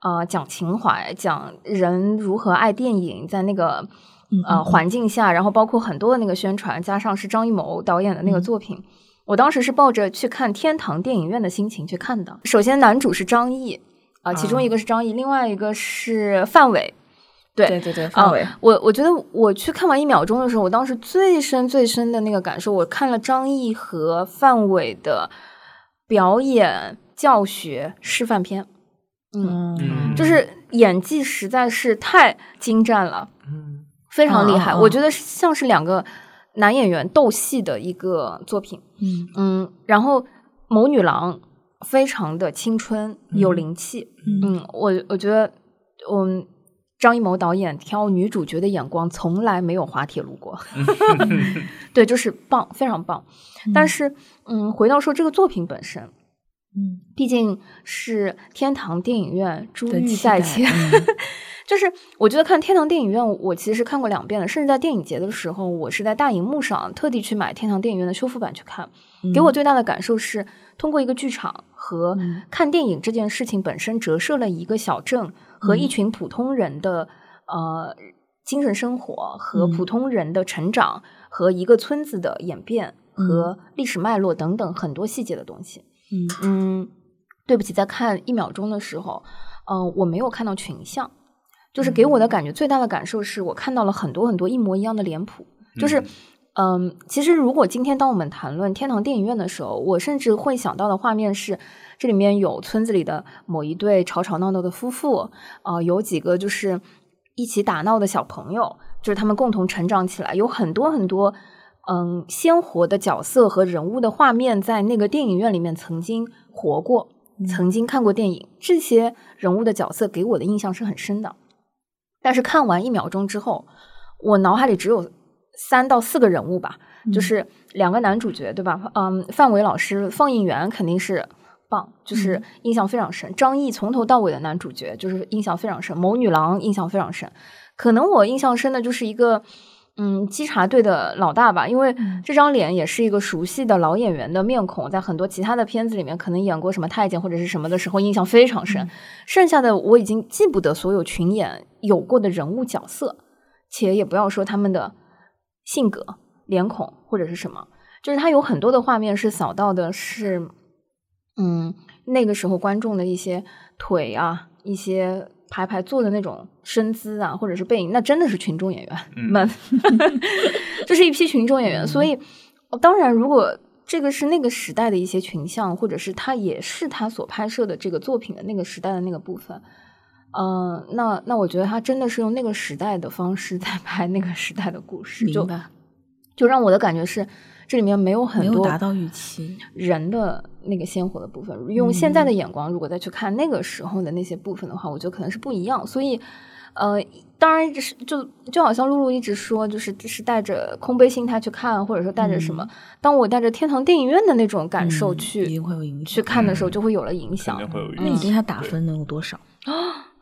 呃讲情怀、讲人如何爱电影，在那个呃环境下，然后包括很多的那个宣传，加上是张艺谋导演的那个作品。我当时是抱着去看天堂电影院的心情去看的。首先，男主是张译啊、其中一个是张译，另外一个是范伟。对对对对，范伟，啊我我觉得我去看完一秒钟的时候，我当时最深最深的那个感受，我看了张译和范伟的表演教学示范片，嗯，嗯就是演技实在是太精湛了，嗯非常厉害。我觉得像是两个男演员斗戏的一个作品，嗯嗯，然后某女郎非常的青春有灵气，嗯嗯，我我觉得，嗯，张艺谋导演挑女主角的眼光从来没有滑铁卢过，(laughs) 对，就是棒，非常棒。但是，嗯，回到说这个作品本身，嗯。毕竟是天堂电影院珠玉在前，嗯。(laughs) 就是我觉得看天堂电影院，我其实看过两遍了，甚至在电影节的时候，我是在大荧幕上特地去买天堂电影院的修复版去看。给我最大的感受是，通过一个剧场和嗯。看电影这件事情本身，折射了一个小镇和一群普通人的、呃精神生活和嗯。普通人的成长和一个村子的演变和历史脉络等等很多细节的东西。嗯。嗯，对不起，在看一秒钟的时候，嗯、我没有看到群像，就是给我的感觉最大的感受是我看到了很多很多一模一样的脸谱，就是。嗯，其实如果今天当我们谈论天堂电影院的时候，我甚至会想到的画面是，这里面有村子里的某一对吵吵闹闹的夫妇，啊、有几个就是一起打闹的小朋友，就是他们共同成长起来，有很多很多嗯鲜活的角色和人物的画面在那个电影院里面曾经活过，曾经看过电影，这些人物的角色给我的印象是很深的。但是看完一秒钟之后，我脑海里只有三到四个人物吧，就是两个男主角，对吧？嗯，范伟老师放映员肯定是棒，就是印象非常深。张译从头到尾的男主角就是印象非常深，某女郎印象非常深。可能我印象深的就是一个。嗯，稽查队的老大吧，因为这张脸也是一个熟悉的老演员的面孔，在很多其他的片子里面可能演过什么太监或者是什么的时候，印象非常深。剩下的我已经记不得所有群演有过的人物角色，且也不要说他们的性格、脸孔或者是什么，就是他有很多的画面是扫到的是，嗯，那个时候观众的一些腿啊、一些排排坐的那种身姿啊，或者是背影，那真的是群众演员嗯 (laughs) 们，这是一批群众演员。所以，呃当然，如果这个是那个时代的一些群像，或者是他也是他所拍摄的这个作品的那个时代的那个部分。嗯、那那我觉得他真的是用那个时代的方式在拍那个时代的故事，就明白，就让我的感觉是，这里面没有很多没有达到预期。人的那个鲜活的部分。用现在的眼光，如果再去看那个时候的那些部分的话，我觉得可能是不一样。所以，呃，当然是就就好像露露一直说，就是是带着空杯心态去看，或者说带着什么。当我带着天堂电影院的那种感受嗯去、一定会有影响去看的时候，就会有了影响肯。定会有那你。对他打分能有多少？(gasps)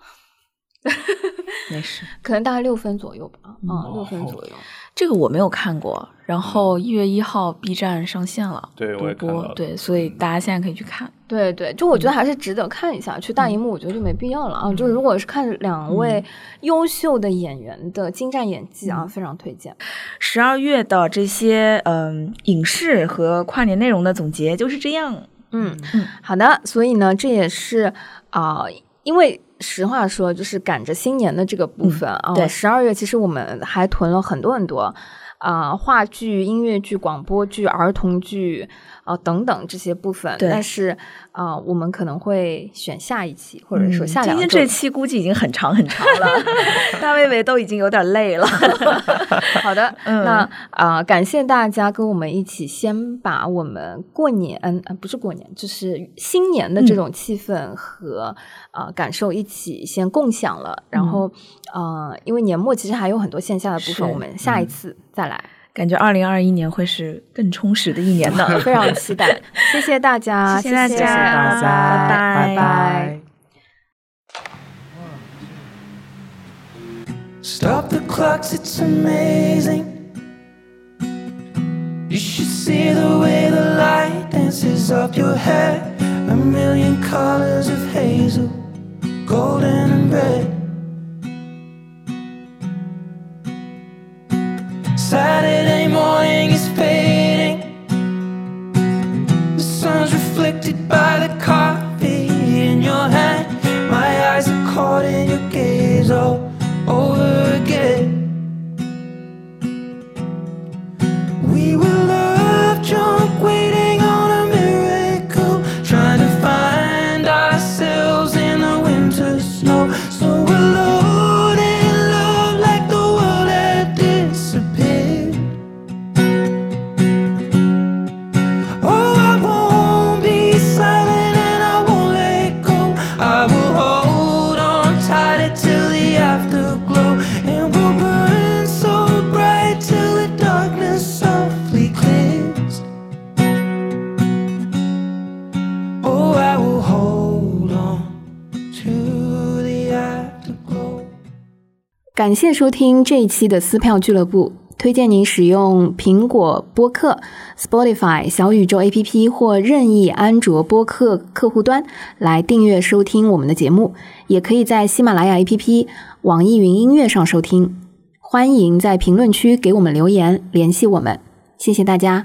(laughs) 没事，可能大概六分左右吧，嗯、六分左右。这个我没有看过。然后一月一号 B 站上线了，对我也看对，所以大家现在可以去看。对对，就我觉得还是值得看一下。去大荧幕，我觉得就没必要了啊。就是如果是看两位优秀的演员的精湛演技啊，非常推荐。十二月的这些嗯影视和跨年内容的总结就是这样。嗯嗯，好的，所以呢，这也是啊、因为实话说，就是赶着新年的这个部分啊，对十二月其实我们还囤了很多很多啊、话剧、音乐剧、广播剧、儿童剧啊、等等这些部分，对但是啊、我们可能会选下一期，或者说下嗯今。天这期估计已经很长很长了，(laughs) 大卫卫都已经有点累了。(laughs) (laughs) 好的，嗯那啊、感谢大家跟我们一起先把我们过年，嗯、呃，不是过年，就是新年的这种气氛和啊、呃感受一起先共享了。然后啊，因为年末其实还有很多线下的部分，我们下一次再来，感觉二零二一年会是更充实的一年呢。非常期待。谢谢大家，谢谢大家谢谢谢大家，拜拜拜拜 Stop the clocks, it's amazing. You should see the way the light dances up your hair. A million colors of hazel, golden and red. Saturday morning is fading. The sun's reflected by the coffee 感谢收听这一期的撕票俱乐部。推荐您使用苹果播客、Spotify、小宇宙 APP 或任意安卓播客客户端来订阅收听我们的节目，也可以在喜马拉雅 APP、网易云音乐上收听。欢迎在评论区给我们留言，联系我们。谢谢大家。